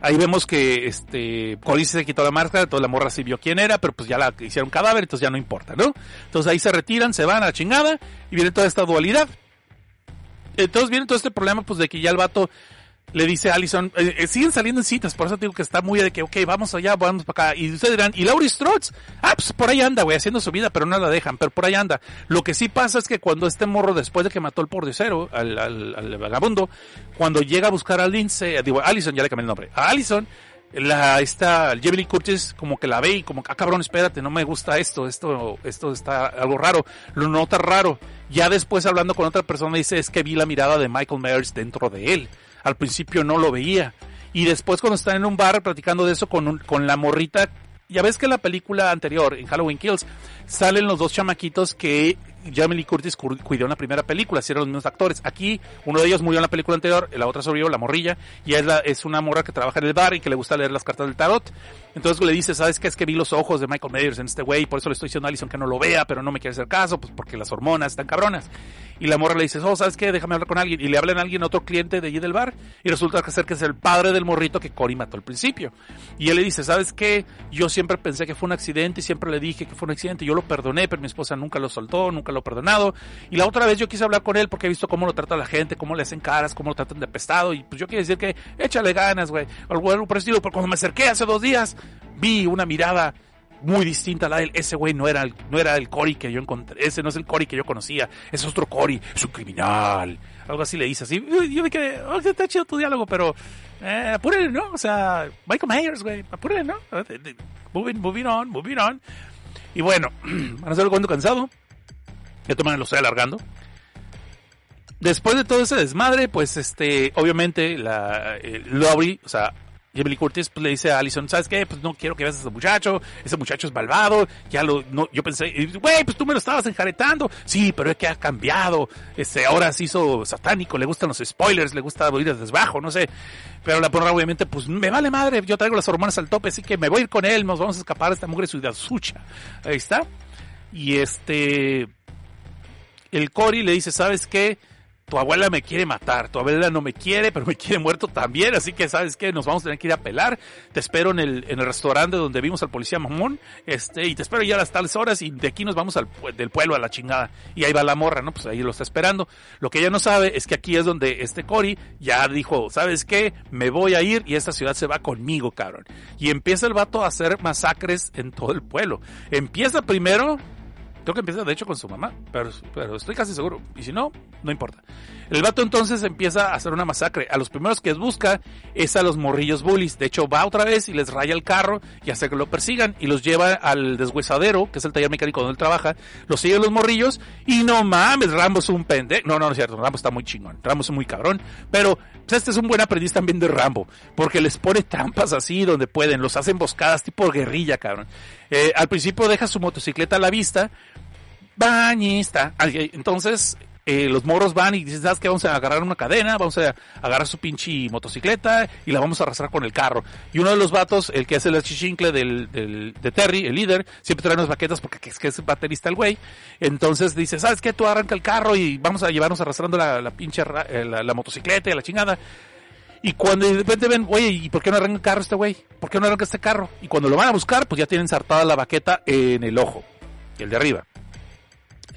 ahí vemos que este Cory se quitó la máscara, toda la morra sí vio quién era, pero pues ya la hicieron cadáver, entonces ya no importa, ¿no? Entonces ahí se retiran, se van a la chingada y viene toda esta dualidad. Entonces viene todo este problema pues de que ya el vato le dice Allison, eh, eh, siguen saliendo en citas, por eso digo que está muy de que, ok, vamos allá, vamos para acá. Y ustedes dirán, ¿y Laurie Strotz? Ah, pues por ahí anda, güey, haciendo su vida, pero no la dejan, pero por ahí anda. Lo que sí pasa es que cuando este morro, después de que mató al pordiosero, al, al, al vagabundo, cuando llega a buscar a Lindsay, digo, a Allison, ya le cambié el nombre, a Allison, la, esta, Jamie Curtis como que la ve y como, ah cabrón, espérate, no me gusta esto, esto, esto está algo raro, lo nota raro. Ya después hablando con otra persona dice, es que vi la mirada de Michael Myers dentro de él. Al principio no lo veía. Y después cuando están en un bar platicando de eso con, un, con la morrita, ya ves que en la película anterior, en Halloween Kills, salen los dos chamaquitos que Jamie Lee Curtis cu- cuidó en la primera película, si eran los mismos actores. Aquí, uno de ellos murió en la película anterior, la otra sobrevivió, la morrilla, y es, la, es una morra que trabaja en el bar y que le gusta leer las cartas del tarot. Entonces le dice, ¿sabes qué? Es que vi los ojos de Michael Myers en este güey, por eso le estoy diciendo a Allison que no lo vea, pero no me quiere hacer caso, pues porque las hormonas están cabronas. Y la morra le dice, oh, ¿sabes qué? Déjame hablar con alguien. Y le hablan a alguien, otro cliente de allí del bar, y resulta ser que es el padre del morrito que Cory mató al principio. Y él le dice, ¿sabes qué? Yo siempre pensé que fue un accidente y siempre le dije que fue un accidente. Yo lo perdoné, pero mi esposa nunca lo soltó, nunca lo ha perdonado. Y la otra vez yo quise hablar con él porque he visto cómo lo trata la gente, cómo le hacen caras, cómo lo tratan de pestado. Y pues yo quiero decir que échale ganas, güey. Algo por. Pero cuando me acerqué hace dos días, vi una mirada muy distinta a la de él. Ese güey no era el, no era el Cory que yo encontré. Ese no es el Cory que yo conocía. Es otro Cory. Es un criminal. Algo así le dice así. Yo, me quedé, oh, está chido tu diálogo, pero eh, ¿no? O sea, Michael Myers, güey. Apúrele, ¿no? Moving, moving on, moving on. Y bueno, [clears throat] van a el cuento cansado. Ya toman lo estoy alargando. Después de todo ese desmadre, pues este, obviamente, la eh, o sea, Jamie Lee Curtis pues, le dice a Allison, ¿sabes qué? Pues no quiero que veas a ese muchacho, ese muchacho es malvado, ya lo, no, yo pensé, y, güey, pues tú me lo estabas enjaretando, sí, pero es que ha cambiado, este, ahora se hizo satánico, le gustan los spoilers, le gusta oír desde abajo, no sé, pero la porra obviamente, pues me vale madre, yo traigo las hormonas al tope, así que me voy a ir con él, nos vamos a escapar de esta mujer ciudad sucha, ahí está, y este, el Cory le dice, ¿sabes qué? Tu abuela me quiere matar, tu abuela no me quiere, pero me quiere muerto también, así que sabes que nos vamos a tener que ir a pelar, te espero en el, en el restaurante donde vimos al policía mamón, este, y te espero ya a las tales horas y de aquí nos vamos al del pueblo a la chingada, y ahí va la morra, ¿no? Pues ahí lo está esperando. Lo que ella no sabe es que aquí es donde este Cory ya dijo, ¿sabes qué? Me voy a ir y esta ciudad se va conmigo, cabrón. Y empieza el vato a hacer masacres en todo el pueblo. Empieza primero Creo que empieza de hecho con su mamá, pero, pero estoy casi seguro. Y si no, no importa. El vato entonces empieza a hacer una masacre. A los primeros que busca es a los morrillos bullies. De hecho, va otra vez y les raya el carro y hace que lo persigan y los lleva al deshuesadero, que es el taller mecánico donde él trabaja. Los sigue los morrillos y no mames, Rambo es un pendejo. No, no, no es cierto. Rambo está muy chingón. Rambo es muy cabrón. Pero pues, este es un buen aprendiz también de Rambo, porque les pone trampas así donde pueden. Los hace emboscadas tipo guerrilla, cabrón. Eh, al principio deja su motocicleta a la vista bañista. Entonces, eh, los morros van y dicen, ¿sabes qué? Vamos a agarrar una cadena, vamos a agarrar su pinche motocicleta y la vamos a arrastrar con el carro. Y uno de los vatos, el que hace el chichincle del, del, de Terry, el líder, siempre trae unas baquetas porque es que es baterista el güey. Entonces dice, ¿sabes qué? Tú arranca el carro y vamos a llevarnos arrastrando la, la pinche, eh, la, motocicleta y la chingada. Y cuando de repente ven, oye, ¿y por qué no arranca el carro este güey? ¿Por qué no arranca este carro? Y cuando lo van a buscar, pues ya tienen ensartada la baqueta en el ojo, el de arriba.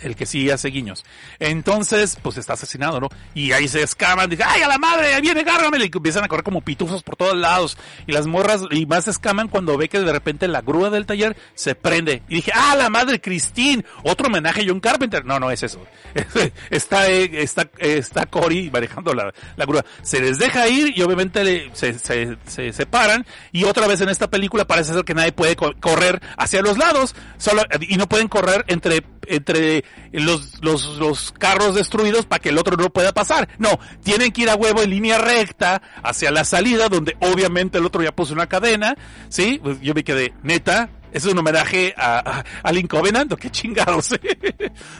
El que sí hace guiños. Entonces, pues está asesinado, ¿no? Y ahí se escaman, dicen, ¡ay, a la madre! ¡Ahí viene, agárrame! Y empiezan a correr como pitufos por todos lados. Y las morras, y más se escaman cuando ve que de repente la grúa del taller se prende. Y dije, ¡ah, la madre, Christine! Otro homenaje a John Carpenter. No, no es eso. [laughs] está, está, está Cory manejando la, la grúa. Se les deja ir y obviamente se, se, se separan. Y otra vez en esta película parece ser que nadie puede co- correr hacia los lados. Solo, y no pueden correr entre, entre los, los, los carros destruidos para que el otro no pueda pasar. No, tienen que ir a huevo en línea recta hacia la salida donde obviamente el otro ya puso una cadena. Sí, pues yo me quedé, neta, es un homenaje a, a, a Link Covenant, ¿o qué chingados.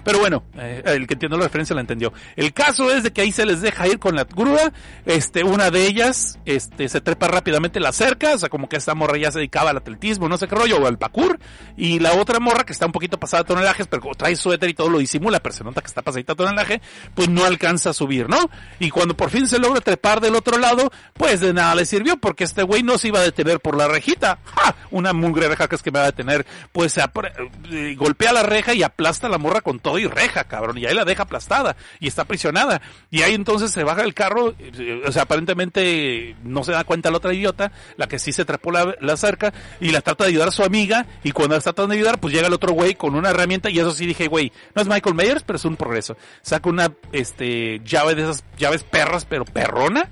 Pero bueno, eh, el que entiende la referencia la entendió. El caso es de que ahí se les deja ir con la grúa. Este, una de ellas, este, se trepa rápidamente la cerca, o sea, como que esta morra ya se dedicaba al atletismo, no sé qué rollo, o al parkour. Y la otra morra, que está un poquito pasada de tonelajes, pero trae suéter y todo lo disimula, pero se nota que está pasadita de tonelaje, pues no alcanza a subir, ¿no? Y cuando por fin se logra trepar del otro lado, pues de nada le sirvió, porque este güey no se iba a detener por la rejita. ¡Ja! Una mugre reja que es que me va a detener. Pues se eh, golpea la reja y aplasta la morra con todo y reja, cabrón. Y ahí la deja aplastada y está aprisionada. Y ahí entonces se baja el carro, eh, o sea, aparentemente no se da cuenta la otra idiota, la que sí se trepó la, la cerca y la trata de ayudar a su amiga. Y cuando la está tratando de ayudar, pues llega el otro güey con una herramienta y eso sí dije, güey, no es Michael Myers, pero es un progreso. Saca una, este, llave de esas llaves perras, pero perrona.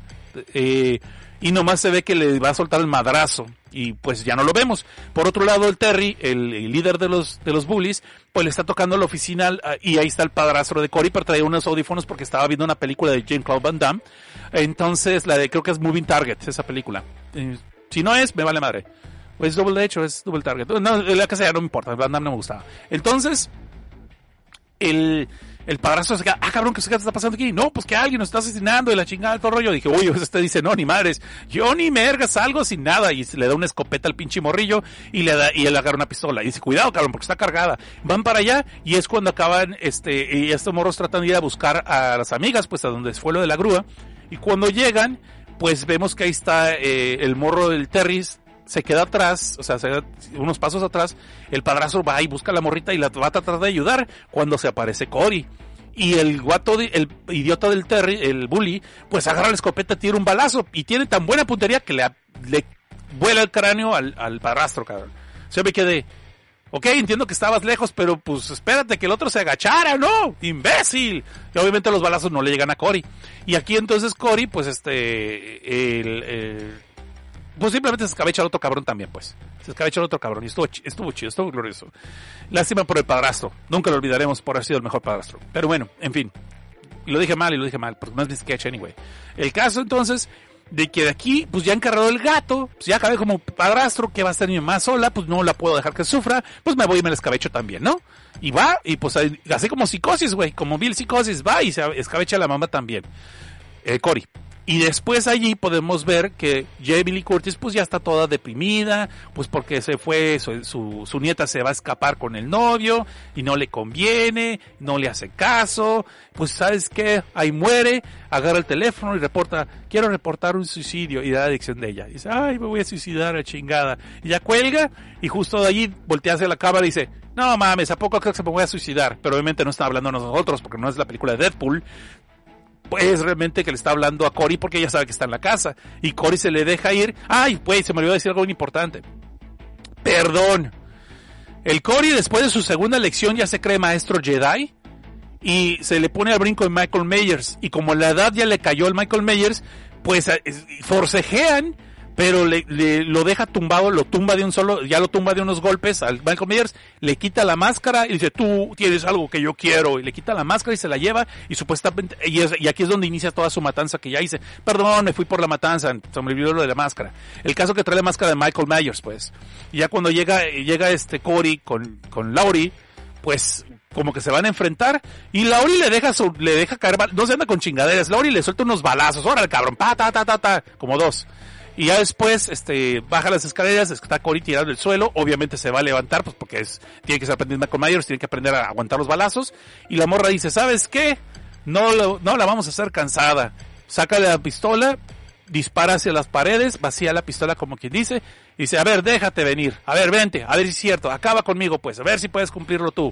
Eh, y nomás se ve que le va a soltar el madrazo y pues ya no lo vemos. Por otro lado, el Terry, el, líder de los de los bullies, pues le está tocando la oficina ah, y ahí está el padrastro de Cory, pero trae unos audífonos porque estaba viendo una película de Jean-Claude Van Damme. Entonces, la de creo que es Moving Target, esa película. Eh, si no es, me vale madre. O es Double de hecho, es Double Target. No, la que sea, no me importa, Van Damme no me gustaba. Entonces, el, el padrastro se queda, ah, cabrón, ¿qué se- está pasando aquí? No, pues que alguien nos está asesinando y la chingada, todo el rollo. Dije, uy, este dice, no, ni madres. Yo ni merga, salgo sin nada. Y le da una escopeta al pinche morrillo y le da, y él agarra una pistola. Y dice, cuidado, cabrón, porque está cargada. Van para allá y es cuando acaban, este, y estos morros tratan de ir a buscar a las amigas, pues a donde fue lo de la grúa. Y cuando llegan, pues vemos que ahí está eh, el morro del Terris se queda atrás, o sea, se da unos pasos atrás, el padrastro va y busca la morrita y la va a tratar de ayudar cuando se aparece Cory. Y el guato, el idiota del Terry, el bully, pues agarra la escopeta, tira un balazo y tiene tan buena puntería que le, le vuela el cráneo al, al padrastro, cabrón. Se me quedé, ok, entiendo que estabas lejos, pero pues espérate que el otro se agachara, ¿no? ¡Imbécil! Y obviamente los balazos no le llegan a Cory. Y aquí entonces Cory, pues este, el, el- pues simplemente se escabecha el otro cabrón también, pues. Se escabecha el otro cabrón y estuvo, estuvo chido, estuvo glorioso. Lástima por el padrastro. Nunca lo olvidaremos por haber sido el mejor padrastro. Pero bueno, en fin. Y lo dije mal y lo dije mal, porque es mi sketch anyway. El caso entonces de que de aquí, pues ya encarrado el gato, pues ya acabé como padrastro, que va a estar mi mamá sola, pues no la puedo dejar que sufra, pues me voy y me la escabecho también, ¿no? Y va, y pues así como psicosis, güey, como Bill psicosis, va y se escabecha la mamá también. Eh, Cory. Y después allí podemos ver que Jamie Lee Curtis pues ya está toda deprimida, pues porque se fue, su, su, nieta se va a escapar con el novio y no le conviene, no le hace caso, pues sabes qué, ahí muere, agarra el teléfono y reporta, quiero reportar un suicidio y da la adicción de ella. Y dice, ay, me voy a suicidar chingada. Y ya cuelga y justo de allí voltea hacia la cámara y dice, no mames, ¿a poco creo que me voy a suicidar? Pero obviamente no está hablando a nosotros porque no es la película de Deadpool, pues realmente que le está hablando a Cory porque ella sabe que está en la casa. Y Cory se le deja ir. Ay, pues se me olvidó decir algo muy importante. Perdón. El Cory después de su segunda lección ya se cree maestro Jedi. Y se le pone al brinco de Michael Myers. Y como la edad ya le cayó al Michael Myers, pues eh, forcejean. Pero le, le- lo deja tumbado, lo tumba de un solo, ya lo tumba de unos golpes al Michael Myers, le quita la máscara y dice, tú tienes algo que yo quiero, y le quita la máscara y se la lleva, y supuestamente, y, es- y aquí es donde inicia toda su matanza que ya hice, perdón, me fui por la matanza, se me olvidó lo de la máscara. El caso que trae la máscara de Michael Myers, pues. Y ya cuando llega, llega este Cory con, con Laurie, pues como que se van a enfrentar y Laurie le deja su, le deja caer, no se anda con chingaderas, Laurie le suelta unos balazos, órale cabrón, pa, ta, ta, ta, ta, como dos. Y ya después, este, baja las escaleras, está Cory tirado en el suelo, obviamente se va a levantar, pues porque es, tiene que ser aprendiendo con Myers, tiene que aprender a aguantar los balazos, y la morra dice, ¿sabes qué? No, lo- no la vamos a hacer cansada. Saca la pistola, dispara hacia las paredes, vacía la pistola como quien dice, y dice, a ver, déjate venir, a ver, vente, a ver si es cierto, acaba conmigo pues, a ver si puedes cumplirlo tú.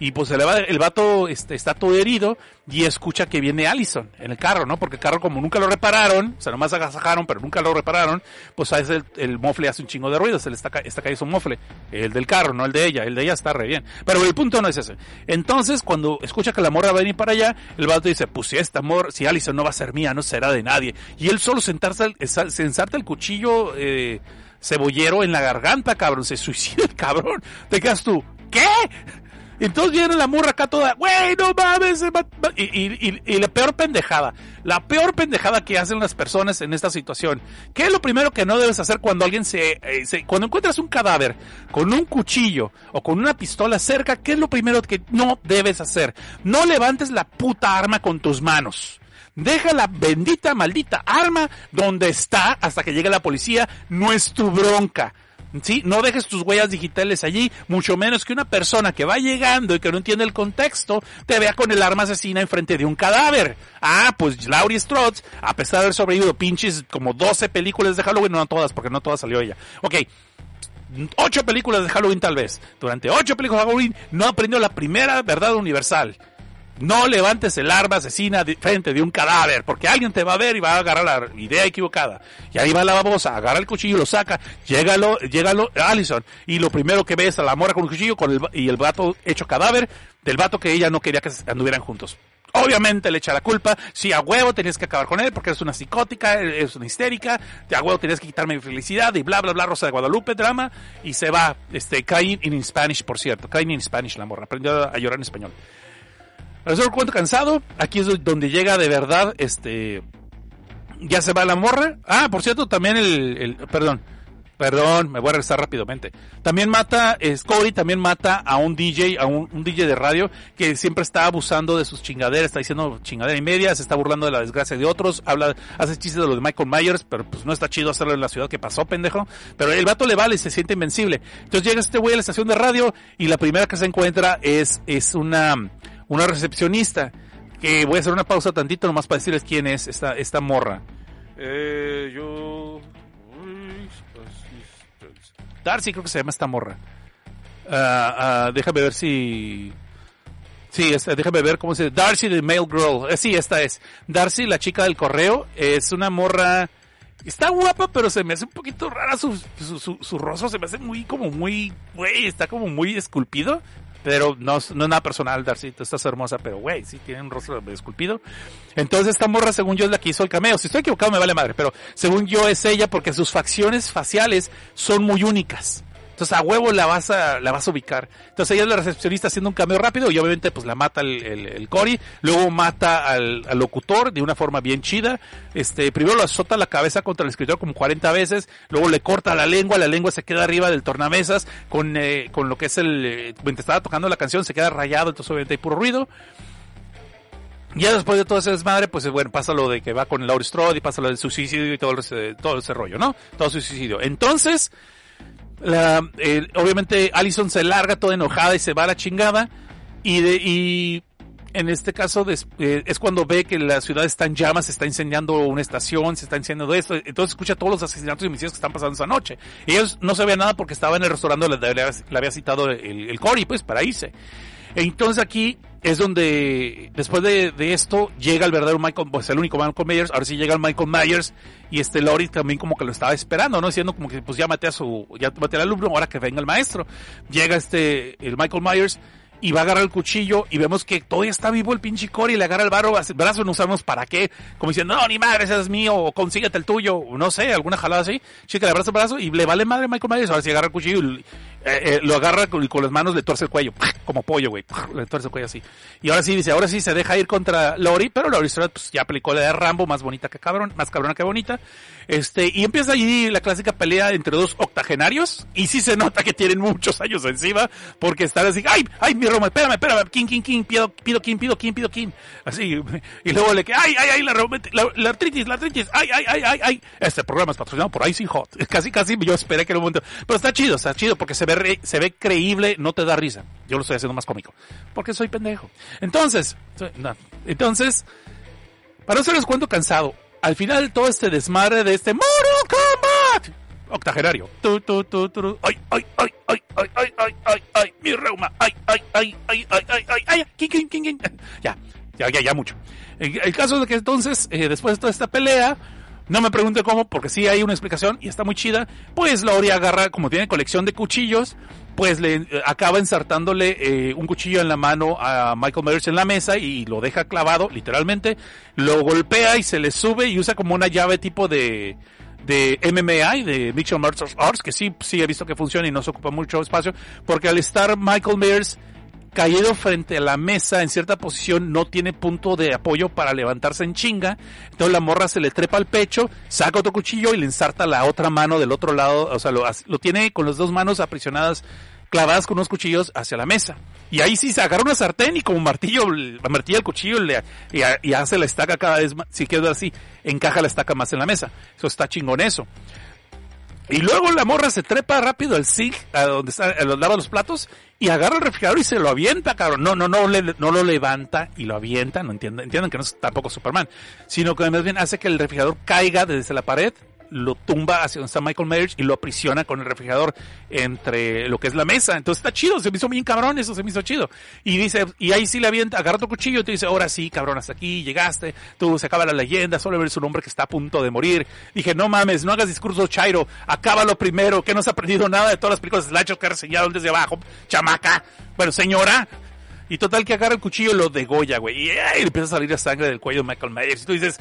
Y pues va, el vato este, está todo herido y escucha que viene Allison en el carro, ¿no? Porque el carro como nunca lo repararon, o sea, nomás agasajaron, pero nunca lo repararon, pues a el, el mofle hace un chingo de ruido, se le está, está cayendo su mofle, el del carro, no el de ella, el de ella está re bien. Pero el punto no es ese. Entonces, cuando escucha que la morra va a venir para allá, el vato dice, pues si esta morra, si Allison no va a ser mía, no será de nadie. Y él solo sentarse, al- esa- se ensarta el cuchillo, eh, cebollero en la garganta, cabrón, se suicida el cabrón. Te quedas tú, ¿qué? Entonces viene la morra acá toda, güey, no mames. se va- va-". Y, y- la peor pendejada, la peor pendejada que hacen las personas en esta situación. ¿Qué es lo primero que no debes hacer cuando alguien eh, se- cuando encuentras un cadáver con un cuchillo o con una pistola cerca? ¿Qué es lo primero que no debes hacer? No levantes la puta arma con tus manos. Deja la bendita, maldita arma donde está hasta que llegue la policía. No es tu bronca. ¿Sí? No dejes tus huellas digitales allí, mucho menos que una persona que va llegando y que no entiende el contexto te vea con el arma asesina enfrente de un cadáver. Ah, pues Laurie Strode, a pesar de haber sobrevivido pinches como 12 películas de Halloween, no todas, porque no todas salió ella. Ok, ocho películas de Halloween tal vez. Durante ocho películas de Halloween no aprendió la primera verdad universal. No levantes el arma asesina frente de un cadáver, porque alguien te va a ver y va a agarrar la idea equivocada. Y ahí va la babosa, agarra el cuchillo, lo saca, llégalo, llégalo, Allison, y lo primero que ves a la mora con el cuchillo con el, y el vato hecho cadáver del vato que ella no quería que anduvieran juntos. Obviamente le echa la culpa, si a huevo tenías que acabar con él porque eres una psicótica, eres una histérica, de a huevo tenías que quitarme mi felicidad y bla bla bla, Rosa de Guadalupe, drama, y se va, este, crying in Spanish, por cierto, crying in Spanish la morra, aprendió a llorar en español. Al hacer cuento cansado, aquí es donde llega de verdad, este, ya se va la morra. Ah, por cierto, también el, el- perdón, Perdón, me voy a regresar rápidamente. También mata, es Cody también mata a un DJ, a un, un DJ de radio que siempre está abusando de sus chingaderas, está diciendo chingadera y media, se está burlando de la desgracia de otros, habla, hace chistes de lo de Michael Myers, pero pues no está chido hacerlo en la ciudad que pasó, pendejo. Pero el vato le vale y se siente invencible. Entonces llega este güey a la estación de radio y la primera que se encuentra es, es una, una recepcionista. Que voy a hacer una pausa tantito nomás para decirles quién es esta, esta morra. Eh, yo... Darcy creo que se llama esta morra. Ah, ah, déjame ver si... Sí, esta, déjame ver cómo se... Darcy de Mail Girl. Eh, sí, esta es. Darcy, la chica del correo, es una morra... Está guapa, pero se me hace un poquito rara su, su, su, su rostro. Se me hace muy, como muy... Güey, está como muy esculpido. Pero no, no es nada personal, Darcy. Tú estás hermosa, pero güey, sí tiene un rostro esculpido. Entonces esta morra, según yo, es la que hizo el cameo. Si estoy equivocado, me vale madre. Pero según yo es ella porque sus facciones faciales son muy únicas. Entonces a huevo la vas a, la vas a ubicar. Entonces ella es la recepcionista haciendo un cameo rápido y obviamente pues la mata el, el, el Cory, luego mata al, al, locutor de una forma bien chida. Este, primero lo azota la cabeza contra el escritor como 40 veces, luego le corta la lengua, la lengua se queda arriba del tornamesas con, eh, con lo que es el, eh, mientras estaba tocando la canción se queda rayado, entonces obviamente hay puro ruido. Ya después de todo ese desmadre, pues bueno, pasa lo de que va con Laurie Strode y pasa lo del suicidio y todo, ese, todo ese rollo, ¿no? Todo suicidio. Entonces, la, eh, obviamente Allison se larga toda enojada y se va a la chingada y, de, y en este caso eh, es cuando ve que la ciudad está en llamas, se está incendiando una estación, se está incendiando esto, entonces escucha todos los asesinatos y homicidios que están pasando esa noche. Ellos no sabían nada porque estaba en el restaurante, le, le había citado el, el Cory, pues, para irse. Entonces aquí es donde, después de, de, esto, llega el verdadero Michael, pues el único Michael Myers, ahora sí llega el Michael Myers, y este Lori también como que lo estaba esperando, ¿no? Diciendo como que pues ya maté a su, ya maté al alumno, ahora que venga el maestro. Llega este, el Michael Myers, y va a agarrar el cuchillo y vemos que todavía está vivo el pinche Cory y le agarra el barro, brazo, no sabemos para qué, como diciendo, no, ni madre, ese es mío, o consíguete el tuyo, no sé, alguna jalada así, chica le abraza el brazo y le vale madre Michael Myers, ahora sí agarra el cuchillo y eh, eh, lo agarra con, con, las manos, le tuerce el cuello, [laughs] como pollo, güey, [laughs] le tuerce el cuello así. Y ahora sí dice, ahora sí se deja ir contra Lori, pero Lori pues, ya aplicó la de Rambo, más bonita que cabrón, más cabrona que bonita. Este, y empieza allí la clásica pelea entre dos octogenarios, y sí se nota que tienen muchos años encima, porque están así, ay, ay, mi Roma, espérame, espérame, king, king, king, pido, pido, king, pido, king, pido, king. Así, y luego le que, ay, ay, ay, la, la, la artritis, la artritis, ay, ay, ay, ay, ay. Este programa es patrocinado por Icy Hot. [laughs] Casi, casi yo esperé que en un momento, pero está chido, está chido, porque se ve, se ve creíble, no te da risa. Yo lo estoy haciendo más cómico. Porque soy pendejo. Entonces, no. entonces, para no les cuento cansado, al final todo este desmadre de este Mortal Kombat octogenario. Tu, tu, tu, ay, ay, ay, ay, ay, ay, ay, ay, ay, mi reuma, ay, ay, ay, ay, ay, ay, ay, ay, king. Ya, ya, ya, ya mucho. El, caso es que entonces, eh, después de toda esta pelea, no me pregunte cómo, porque sí hay una explicación y está muy chida. Pues Lori agarra, como tiene colección de cuchillos, pues le eh, acaba ensartándole eh, un cuchillo en la mano a Michael Myers en la mesa y lo deja clavado, literalmente. Lo golpea y se le sube y usa como una llave tipo de de MMA, de Mixed Martial Arts, que sí, sí he visto que funciona y no se ocupa mucho espacio, porque al estar Michael Myers caído frente a la mesa en cierta posición, no tiene punto de apoyo para levantarse en chinga. Entonces la morra se le trepa al pecho, saca otro cuchillo y le ensarta la otra mano del otro lado, o sea, lo, lo tiene con las dos manos aprisionadas clavadas con unos cuchillos hacia la mesa. Y ahí sí se agarra una sartén y como martillo, martilla el cuchillo le, y, y, hace la estaca cada vez más, si queda así, encaja la estaca más en la mesa. Eso está chingón eso. Y luego la morra se trepa rápido al sink, a donde está, a donde lava los platos, y agarra el refrigerador y se lo avienta, cabrón. No, no, no, no lo levanta y lo avienta, no entienden, entienden que no es tampoco Superman, sino que más bien hace que el refrigerador caiga desde la pared, lo tumba hacia donde está Michael Myers y lo aprisiona con el refrigerador entre lo que es la mesa. Entonces está chido, se me hizo bien cabrón, eso se me hizo chido. Y dice, y ahí sí le avienta, agarra tu cuchillo y te dice, ahora sí, cabrón, hasta aquí llegaste, tú se acaba la leyenda, solo eres un hombre que está a punto de morir. Dije, no mames, no hagas discurso chairo, acábalo primero, que no has aprendido nada de todas las películas de slashers que has reseñado desde abajo, chamaca. Bueno, señora, y total que agarra el cuchillo y lo degolla, güey. Y, y, empieza a salir la sangre del cuello de Michael Myers. Y tú dices,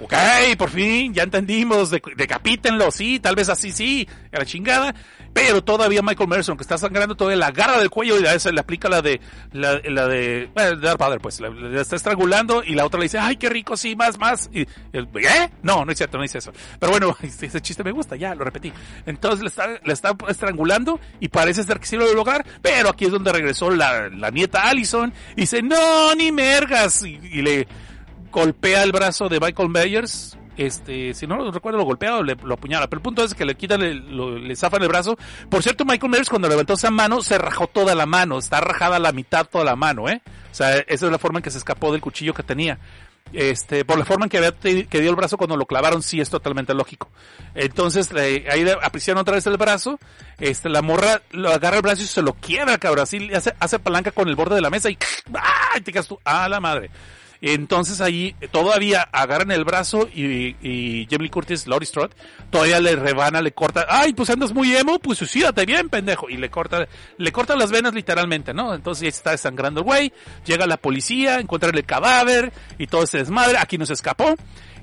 Ok, por fin, ya entendimos, de, decapítenlo, sí, tal vez así sí, a la chingada. Pero todavía Michael Myers, aunque está sangrando, todavía la agarra del cuello y a esa le aplica la de, la, de, bueno, de Darth Vader, pues, la, está estrangulando y la otra le dice, ay, qué rico, sí, más, más. Y, ¿eh? No, no es cierto, no dice eso. Pero bueno, [laughs] ese chiste me gusta, ya, lo repetí. Entonces le está, le está estrangulando y parece ser que sí lo lograr, pero aquí es donde regresó la, la nieta Allison y dice, no, ni mergas. y le, golpea el brazo de Michael Myers. Este, si no lo recuerdo, lo golpea o le, lo apuñala. Pero el punto es que le quitan, el, le zafan el brazo. Por cierto, Michael Myers cuando levantó esa mano, se rajó toda la mano. Está rajada la mitad toda la mano, ¿eh? O sea, esa es la forma en que se escapó del cuchillo que tenía. Este, por la forma en que, había, que dio el brazo cuando lo clavaron, sí es totalmente lógico. Entonces, ahí le aprisionan otra vez el brazo, este, la morra lo agarra el brazo y se lo quiebra, cabrón, así hace, hace palanca con el borde de la mesa y, ¡ay! Te quedas tú, ¡ah, la madre! Entonces ahí todavía agarran el brazo y, y Jamie Curtis, Laurie Strode, todavía le rebana, le corta, ay, pues andas muy emo, pues suicídate bien, pendejo. Y le corta, le corta las venas literalmente, ¿no? Entonces ya está desangrando el güey, llega la policía, encuentra el cadáver y todo se desmadre, aquí nos escapó.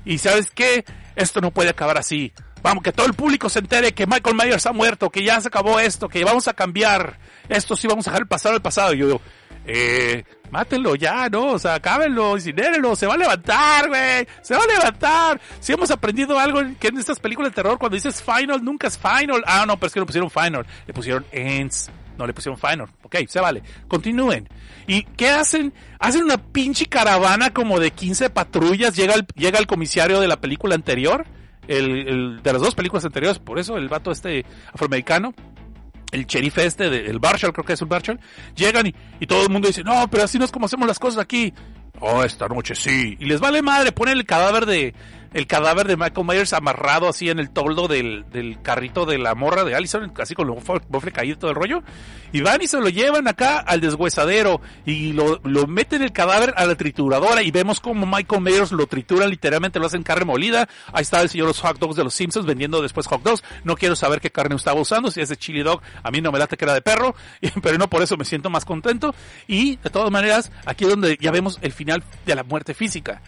Y sabes qué, esto no puede acabar así. Vamos, que todo el público se entere que Michael Myers ha muerto, que ya se acabó esto, que vamos a cambiar. Esto sí vamos a dejar el pasado al pasado. Y yo digo, eh, mátenlo ya, ¿no? O sea, acábenlo, incinérenlo, se va a levantar, güey, se va a levantar. Si hemos aprendido algo que en estas películas de terror, cuando dices final, nunca es final. Ah, no, pero es que le pusieron final, le pusieron ends. No le pusieron final. Ok, se vale. Continúen. ¿Y qué hacen? Hacen una pinche caravana como de 15 patrullas. Llega el, llega el comisario de la película anterior. El, el, de las dos películas anteriores. Por eso el vato este afroamericano el sheriff este, el Marshall, creo que es un Marshall, llegan y, y, todo el mundo dice, no, pero así no es como hacemos las cosas aquí. Oh, esta noche sí. Y les vale madre, ponen el cadáver de, el cadáver de Michael Myers amarrado así en el toldo del, del carrito de la morra de Allison, así con el bofle caído todo el rollo. Y van y se lo llevan acá al deshuesadero y lo, lo meten el cadáver a la trituradora y vemos como Michael Myers lo tritura literalmente, lo hacen carne molida. Ahí está el señor los hot dogs de los Simpsons vendiendo después hot dogs. No quiero saber qué carne estaba usando, si es de chili dog, a mí no me late que era de perro, [laughs] pero no por eso me siento más contento. Y de todas maneras, aquí es donde ya vemos el final de la muerte física.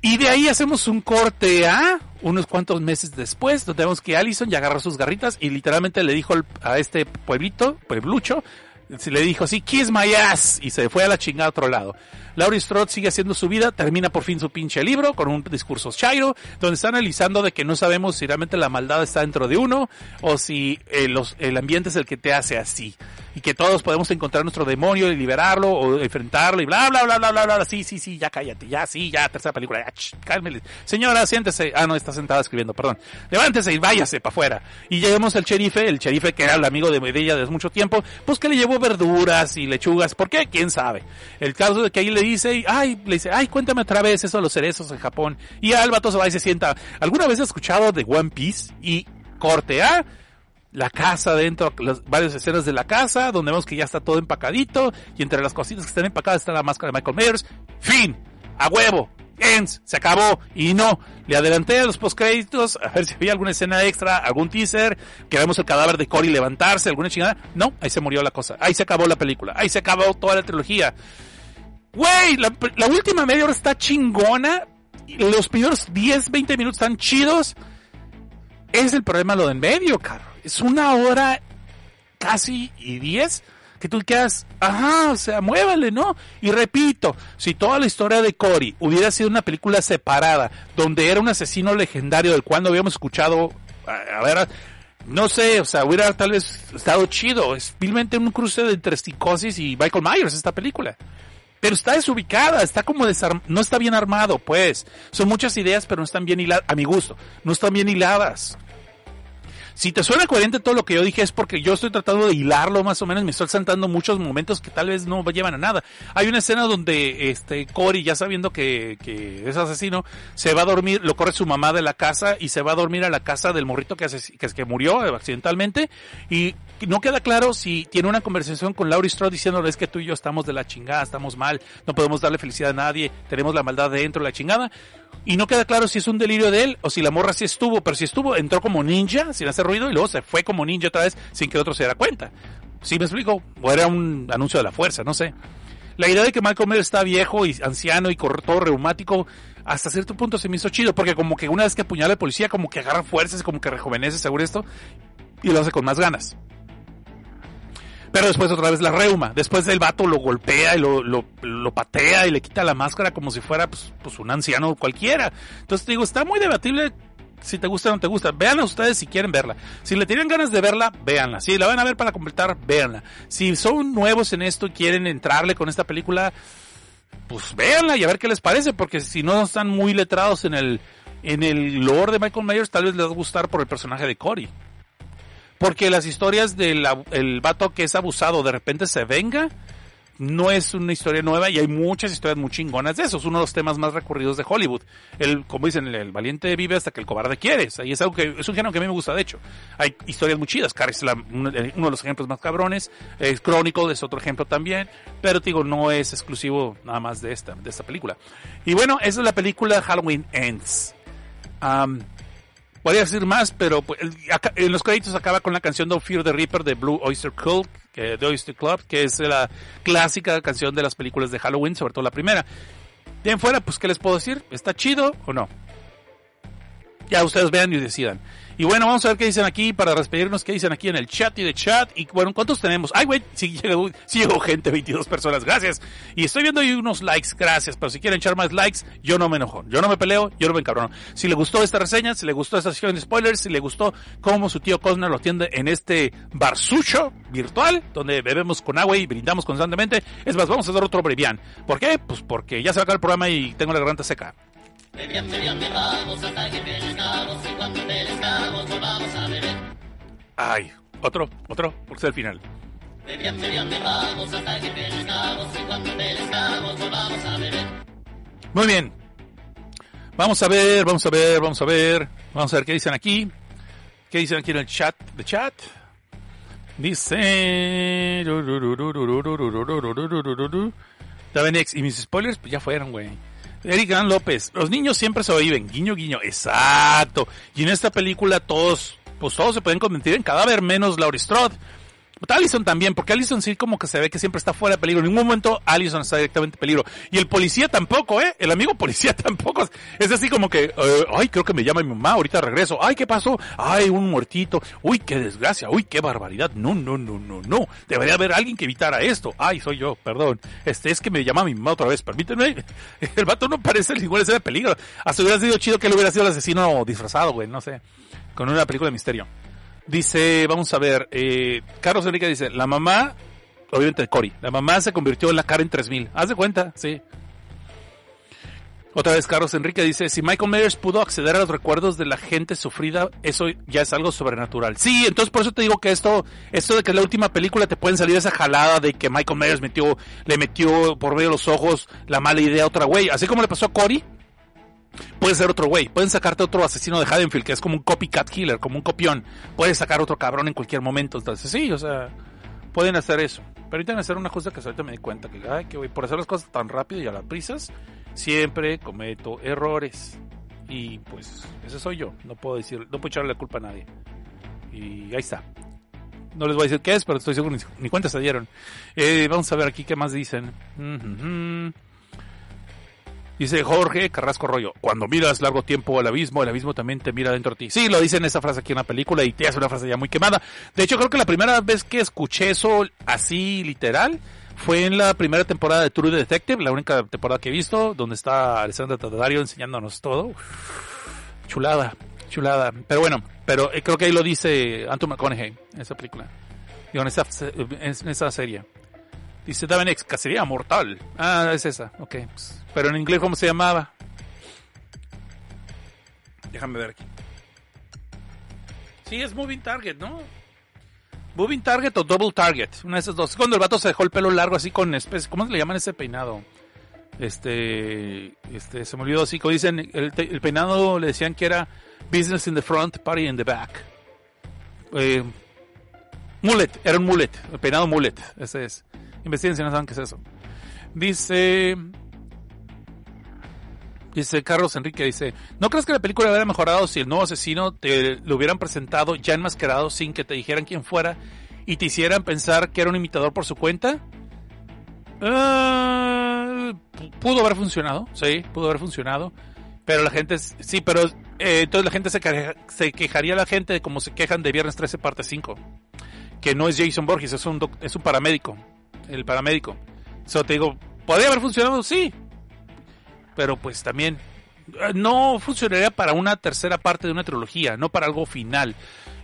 Y de ahí hacemos un corte a unos cuantos meses después, donde vemos que Allison ya agarró sus garritas y literalmente le dijo a este pueblito, pueblucho, le dijo así, kiss my ass, y se fue a la chingada a otro lado. Laurie Strode sigue haciendo su vida, termina por fin su pinche libro con un discurso chairo, donde está analizando de que no sabemos si realmente la maldad está dentro de uno o si eh, el ambiente es el que te hace así. Y que todos podemos encontrar nuestro demonio y liberarlo o enfrentarlo y bla, bla, bla, bla, bla, bla. Sí, sí, sí, ya cállate, ya, sí, ya, tercera película, ya, cálmele. Señora, siéntese. Ah, no, está sentada escribiendo, perdón. Levántese y váyase para afuera. Y llegamos al sherife, el sherife que era el amigo de ella desde mucho tiempo, pues que le llevó verduras y lechugas. ¿Por qué? ¿Quién sabe? El caso de que ahí le dice, ay, le dice, ay, cuéntame otra vez eso de los cerezos en Japón. Y al vato se va y se sienta. ¿Alguna vez has escuchado de One Piece? Y corte A, la casa dentro, las varias escenas de la casa, donde vemos que ya está todo empacadito, y entre las cositas que están empacadas está la máscara de Michael Myers. Fin, a huevo, ends, se acabó, y no, le adelanté a los postcréditos, a ver si había alguna escena extra, algún teaser, que vemos el cadáver de Cory levantarse, alguna chingada. No, ahí se murió la cosa, ahí se acabó la película, ahí se acabó toda la trilogía. Güey, la, última media hora está chingona. Los primeros 10, 20 minutos están chidos. Es el problema lo de en medio, caro. Es una hora casi y 10 que tú quedas, ajá, o sea, muévale, ¿no? Y repito, si toda la historia de Cory hubiera sido una película separada, donde era un asesino legendario del cual habíamos escuchado, a, ver, no sé, o sea, hubiera tal vez estado chido. Es simplemente un cruce entre psicosis y Michael Myers esta película pero está desubicada, está como desarmado, no está bien armado, pues. Son muchas ideas, pero no están bien hiladas, a mi gusto, no están bien hiladas. Si te suena coherente todo lo que yo dije es porque yo estoy tratando de hilarlo más o menos, me estoy saltando muchos momentos que tal vez no llevan a nada. Hay una escena donde este Cory, ya sabiendo que, es asesino, se va a dormir, lo corre su mamá de la casa y se va a dormir a la casa del morrito que, que, que murió accidentalmente y no queda claro si tiene una conversación con Laurie Strode diciéndole es que tú y yo estamos de la chingada, estamos mal, no podemos darle felicidad a nadie, tenemos la maldad dentro, la chingada. Y no queda claro si es un delirio de él o si la morra sí estuvo, pero si estuvo, entró como ninja sin hacer ruido y luego se fue como ninja otra vez sin que el otro se diera cuenta. ¿Sí me explico? O era un anuncio de la fuerza, no sé. La idea de que Michael Myers está viejo y anciano y todo reumático, hasta cierto punto se me hizo chido, porque como que una vez que apuñala al policía, como que agarra fuerzas, como que rejuvenece seguro esto, y lo hace con más ganas. Pero después otra vez la reuma. Después el vato lo golpea y lo, lo, patea y le quita la máscara como si fuera pues, pues un anciano cualquiera. Entonces digo, está muy debatible si te gusta o no te gusta. Véanla ustedes si quieren verla. Si le tienen ganas de verla, véanla. Si la van a ver para completar, véanla. Si son nuevos en esto y quieren entrarle con esta película, pues véanla y a ver qué les parece. Porque si no están muy letrados en el, en el lore de Michael Myers, tal vez les va a gustar por el personaje de Cory. Porque las historias del el vato que es abusado de repente se venga, no es una historia nueva y hay muchas historias muy chingonas de eso. Es uno de los temas más recurridos de Hollywood. El, como dicen, el, valiente vive hasta que el cobarde quiere. Y es algo que, es un género que a mí me gusta, de hecho. Hay historias muy chidas. Carrie es la- uno, de uno de los ejemplos más cabrones. Eh, Chronicle es otro ejemplo también. Pero digo, no es exclusivo nada más de esta, de esta película. Y bueno, esa es la película Halloween Ends. Podría decir más, pero pues, en los créditos acaba con la canción Don't Fear the Reaper de Blue Oyster Cult, que, de Oyster Club, que es la clásica canción de las películas de Halloween, sobre todo la primera. De en fuera, pues, ¿qué les puedo decir? ¿Está chido o no? Ya ustedes vean y decidan. Y bueno, vamos a ver qué dicen aquí para despedirnos, qué dicen aquí en el chat y de chat. Y bueno, ¿cuántos tenemos? Ay, güey, sí [laughs] llegó, sí llegó gente, 22 personas, gracias. Y estoy viendo ahí unos likes, gracias. Pero si quieren echar más likes, yo no me enojo. Yo no me peleo, yo no me encabrono. Si le gustó esta reseña, si le gustó esta sección de spoilers, si le gustó cómo su tío Cosner lo atiende en este barsucho virtual, donde bebemos con agua y brindamos constantemente. Es más, vamos a dar otro brevián. ¿Por qué? Pues porque ya se va a acabar el programa y tengo la garganta seca. Ay, otro, otro, porque es el final. Muy bien. Vamos a ver, vamos a ver, vamos a ver. Vamos a ver qué dicen aquí. ¿Qué dicen aquí en el chat? ¿De chat? Dice... David X. Y mis spoilers, pues ya fueron, güey. Eric Gran López. Los niños siempre sobreviven. Guiño, guiño. Exacto. Y en esta película todos, pues todos se pueden convertir en cadáver menos Laurie Strode. Allison también, porque Allison sí como que se ve que siempre está fuera de peligro. En ningún momento Allison está directamente en peligro. Y el policía tampoco, ¿eh? El amigo policía [laughs] tampoco. Es así como que, eh, ay, creo que me llama mi mamá, ahorita regreso. Ay, ¿qué pasó? Ay, un muertito. Uy, qué desgracia. Uy, qué barbaridad. No, no, no, no, no. Debería haber alguien que evitara esto. Ay, soy yo, perdón. Este es que me llama mi mamá otra vez. Permíteme. [laughs] El vato no parece ninguna escena de peligro. Hasta hubiera sido chido que él hubiera sido el asesino disfrazado, güey, no sé. Con una película de misterio. Dice, vamos a ver, eh, Carlos Enrique dice, la mamá, obviamente Cory, la mamá se convirtió en la Karen 3000. Haz de cuenta, sí. Otra vez Carlos Enrique dice, si Michael Myers pudo acceder a los recuerdos de la gente sufrida, eso ya es algo sobrenatural. Sí, entonces por eso te digo que esto, esto de que en la última película te pueden salir esa jalada de que Michael Myers metió, le metió por medio de los ojos la mala idea a otra güey, así como le pasó a Cory, puede ser otro güey, pueden sacarte otro asesino de Haddonfield que es como un copycat killer, como un copión, puedes sacar otro cabrón en cualquier momento, entonces sí, o sea, pueden hacer eso. Pero ahorita hacer una cosa que ahorita me di cuenta que, ay, que güey, por hacer las cosas tan rápido y a las prisas, siempre cometo errores. Y pues, ese soy yo, no puedo decir, no puedo echarle la culpa a nadie. Y ahí está. No les voy a decir qué es, pero estoy seguro ni, ni cuenta se dieron. Eh, vamos a ver aquí qué más dicen. Dice Jorge Carrasco Rollo, cuando miras largo tiempo al abismo, el abismo también te mira dentro de ti. Sí, lo dice en esa frase aquí en la película y te hace una frase ya muy quemada. De hecho, creo que la primera vez que escuché eso así literal fue en la primera temporada de True Detective, la única temporada que he visto, donde está Alessandra Tadario enseñándonos todo. Chulada, chulada. Pero bueno, pero eh, creo que ahí lo dice Anton McConaughey, en esa película. Digo, en esa, en esa serie. Dice Daven X, cacería mortal. Ah, es esa, ok. pues, pero en inglés, ¿cómo se llamaba? Déjame ver aquí. Sí, es Moving Target, ¿no? Moving Target o Double Target. Una de esas dos. Cuando el vato se dejó el pelo largo así con especie. ¿Cómo le llaman ese peinado? Este. Este, se me olvidó así. Como dicen, el, el peinado le decían que era Business in the front, Party in the back. Eh, mullet, era un mullet. El peinado mullet. Ese es. Investiguen si no saben qué es eso. Dice. Dice Carlos Enrique, dice, ¿no crees que la película hubiera mejorado si el nuevo asesino te lo hubieran presentado ya enmascarado sin que te dijeran quién fuera y te hicieran pensar que era un imitador por su cuenta? Uh, pudo haber funcionado, sí, pudo haber funcionado. Pero la gente, sí, pero eh, entonces la gente se, queja- se quejaría la gente de como se quejan de Viernes 13 parte 5. Que no es Jason Borges, es un, doc- es un paramédico. El paramédico. Eso te digo, ¿podría haber funcionado? Sí. Pero pues también eh, no funcionaría para una tercera parte de una trilogía, no para algo final.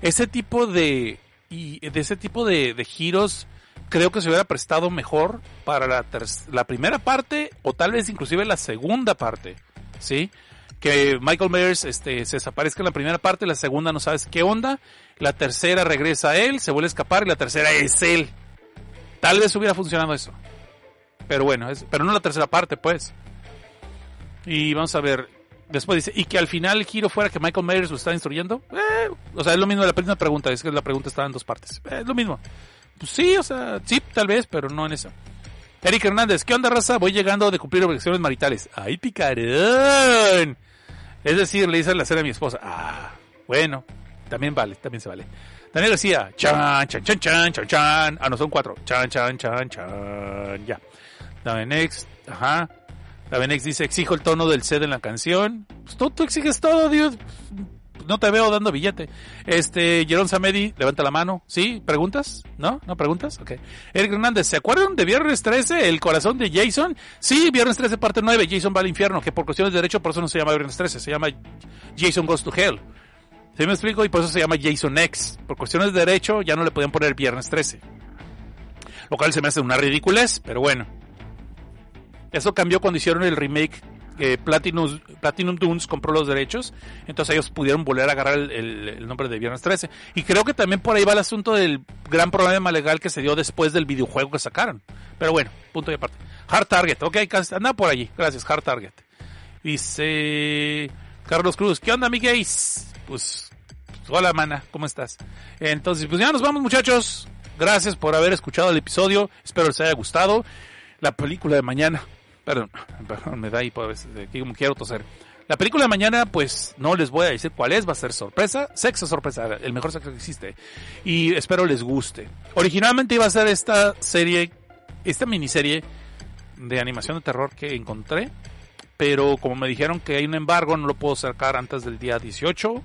Ese tipo de y de ese tipo de, giros creo que se hubiera prestado mejor para la, la primera parte o tal vez inclusive la segunda parte, ¿sí? Que Michael Myers este, se desaparezca en la primera parte, la segunda no sabes qué onda, la tercera regresa a él, se vuelve a escapar y la tercera es él. Tal vez hubiera funcionado eso. Pero bueno, es, pero no la tercera parte, pues. Y vamos a ver. Después dice, y que al final el giro fuera que Michael Myers lo está instruyendo. Eh, o sea, es lo mismo la primera pregunta, es que la pregunta estaba en dos partes. Eh, es lo mismo. Pues sí, o sea, sí, tal vez, pero no en eso. Eric Hernández, ¿qué onda, raza? Voy llegando de cumplir obligaciones maritales. ¡Ay, picarón! Es decir, le dice la cena a mi esposa. Ah, bueno, también vale, también se vale. Daniel García, chan, chan, chan, chan, chan, chan. Ah, no, son cuatro. Chan, chan, chan, chan. Ya. Davenex, ajá. Davenex dice, exijo el tono del set en la canción. Pues tú, tú exiges todo, Dios. No te veo dando billete. Este, Jerón Samedi, levanta la mano. ¿Sí? ¿Preguntas? ¿No? ¿No preguntas? Ok. Eric Hernández, ¿se acuerdan de Viernes 13, el corazón de Jason? Sí, Viernes 13, parte 9, Jason va al infierno, que por cuestiones de derecho, por eso no se llama Viernes 13, se llama Jason Goes to Hell. ¿Sí me explico? Y por eso se llama Jason X. Por cuestiones de derecho, ya no le podían poner Viernes 13. Lo cual se me hace una ridiculez, pero bueno. Eso cambió cuando hicieron el remake. Platinum, Platinum Dunes compró los derechos, entonces ellos pudieron volver a agarrar el, nombre de Viernes 13. Y creo que también por ahí va el asunto del gran problema legal que se dio después del videojuego que sacaron. Pero bueno, punto y aparte. Hard Target, ok, anda por allí. Gracias, Hard Target. Dice Carlos Cruz, ¿qué onda, mi gays? Pues, hola, mana, ¿cómo estás? Entonces, pues ya nos vamos, muchachos. Gracias por haber escuchado el episodio. Espero les haya gustado. La película de mañana. Perdón, [laughs] perdón, me da ahí por veces, que como quiero toser. La película de mañana, pues no les voy a decir cuál es, va a ser sorpresa. Sexo sorpresa, el mejor sexo que existe. Y espero les guste. Originalmente iba a ser esta serie, esta miniserie de animación de terror que encontré. Pero como me dijeron que hay un embargo, no lo puedo sacar antes del día 18.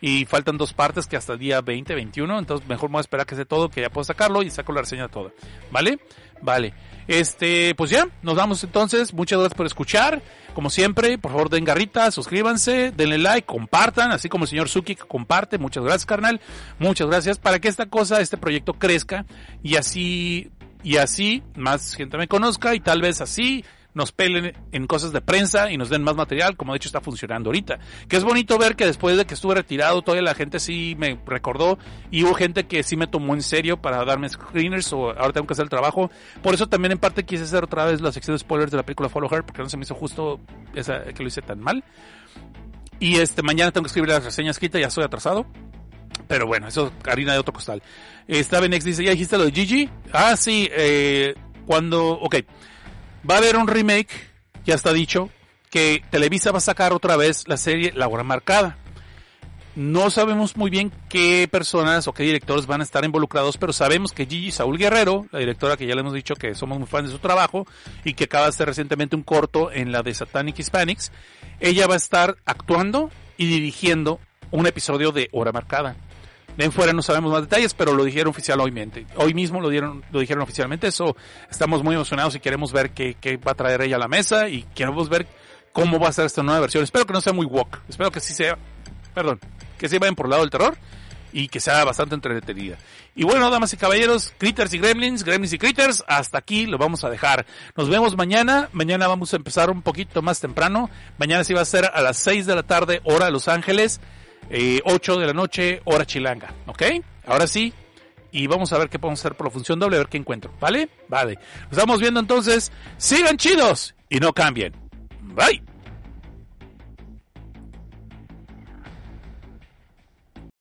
Y faltan dos partes que hasta el día 20, 21. Entonces mejor me voy a esperar que sea todo, que ya puedo sacarlo y saco la reseña toda. ¿Vale? Vale. Este, pues ya, nos vamos entonces. Muchas gracias por escuchar. Como siempre, por favor den garrita, suscríbanse, denle like, compartan, así como el señor Suki que comparte. Muchas gracias, carnal. Muchas gracias para que esta cosa, este proyecto crezca y así, y así más gente me conozca y tal vez así nos pelen en cosas de prensa y nos den más material, como de hecho está funcionando ahorita. Que es bonito ver que después de que estuve retirado, todavía la gente sí me recordó y hubo gente que sí me tomó en serio para darme screeners o ahora tengo que hacer el trabajo. Por eso también en parte quise hacer otra vez la sección de spoilers de la película Follow Her, porque no se me hizo justo esa, que lo hice tan mal. Y este, mañana tengo que escribir la reseña escrita, ya estoy atrasado. Pero bueno, eso harina de otro costal. Está Benex dice, ¿ya dijiste lo de Gigi? Ah, sí, eh, cuando, ok. Va a haber un remake, ya está dicho, que Televisa va a sacar otra vez la serie La Hora Marcada. No sabemos muy bien qué personas o qué directores van a estar involucrados, pero sabemos que Gigi Saúl Guerrero, la directora que ya le hemos dicho que somos muy fans de su trabajo y que acaba de hacer recientemente un corto en la de Satanic Hispanics, ella va a estar actuando y dirigiendo un episodio de Hora Marcada. De en fuera no sabemos más detalles, pero lo dijeron oficial hoymente. Hoy mismo lo dieron, lo dijeron oficialmente. Eso estamos muy emocionados y queremos ver qué, qué va a traer ella a la mesa y queremos ver cómo va a ser esta nueva versión. Espero que no sea muy woke. Espero que sí sea, perdón, que sí vayan por el lado del terror y que sea bastante entretenida. Y bueno, damas y caballeros, critters y gremlins, gremlins y critters, hasta aquí lo vamos a dejar. Nos vemos mañana. Mañana vamos a empezar un poquito más temprano. Mañana sí va a ser a las 6 de la tarde, hora de Los Ángeles. Eh, 8 de la noche, hora chilanga, ¿ok? Ahora sí, y vamos a ver qué podemos hacer por la función doble, a ver qué encuentro, ¿vale? Vale. Nos estamos viendo entonces. Sigan chidos y no cambien. Bye.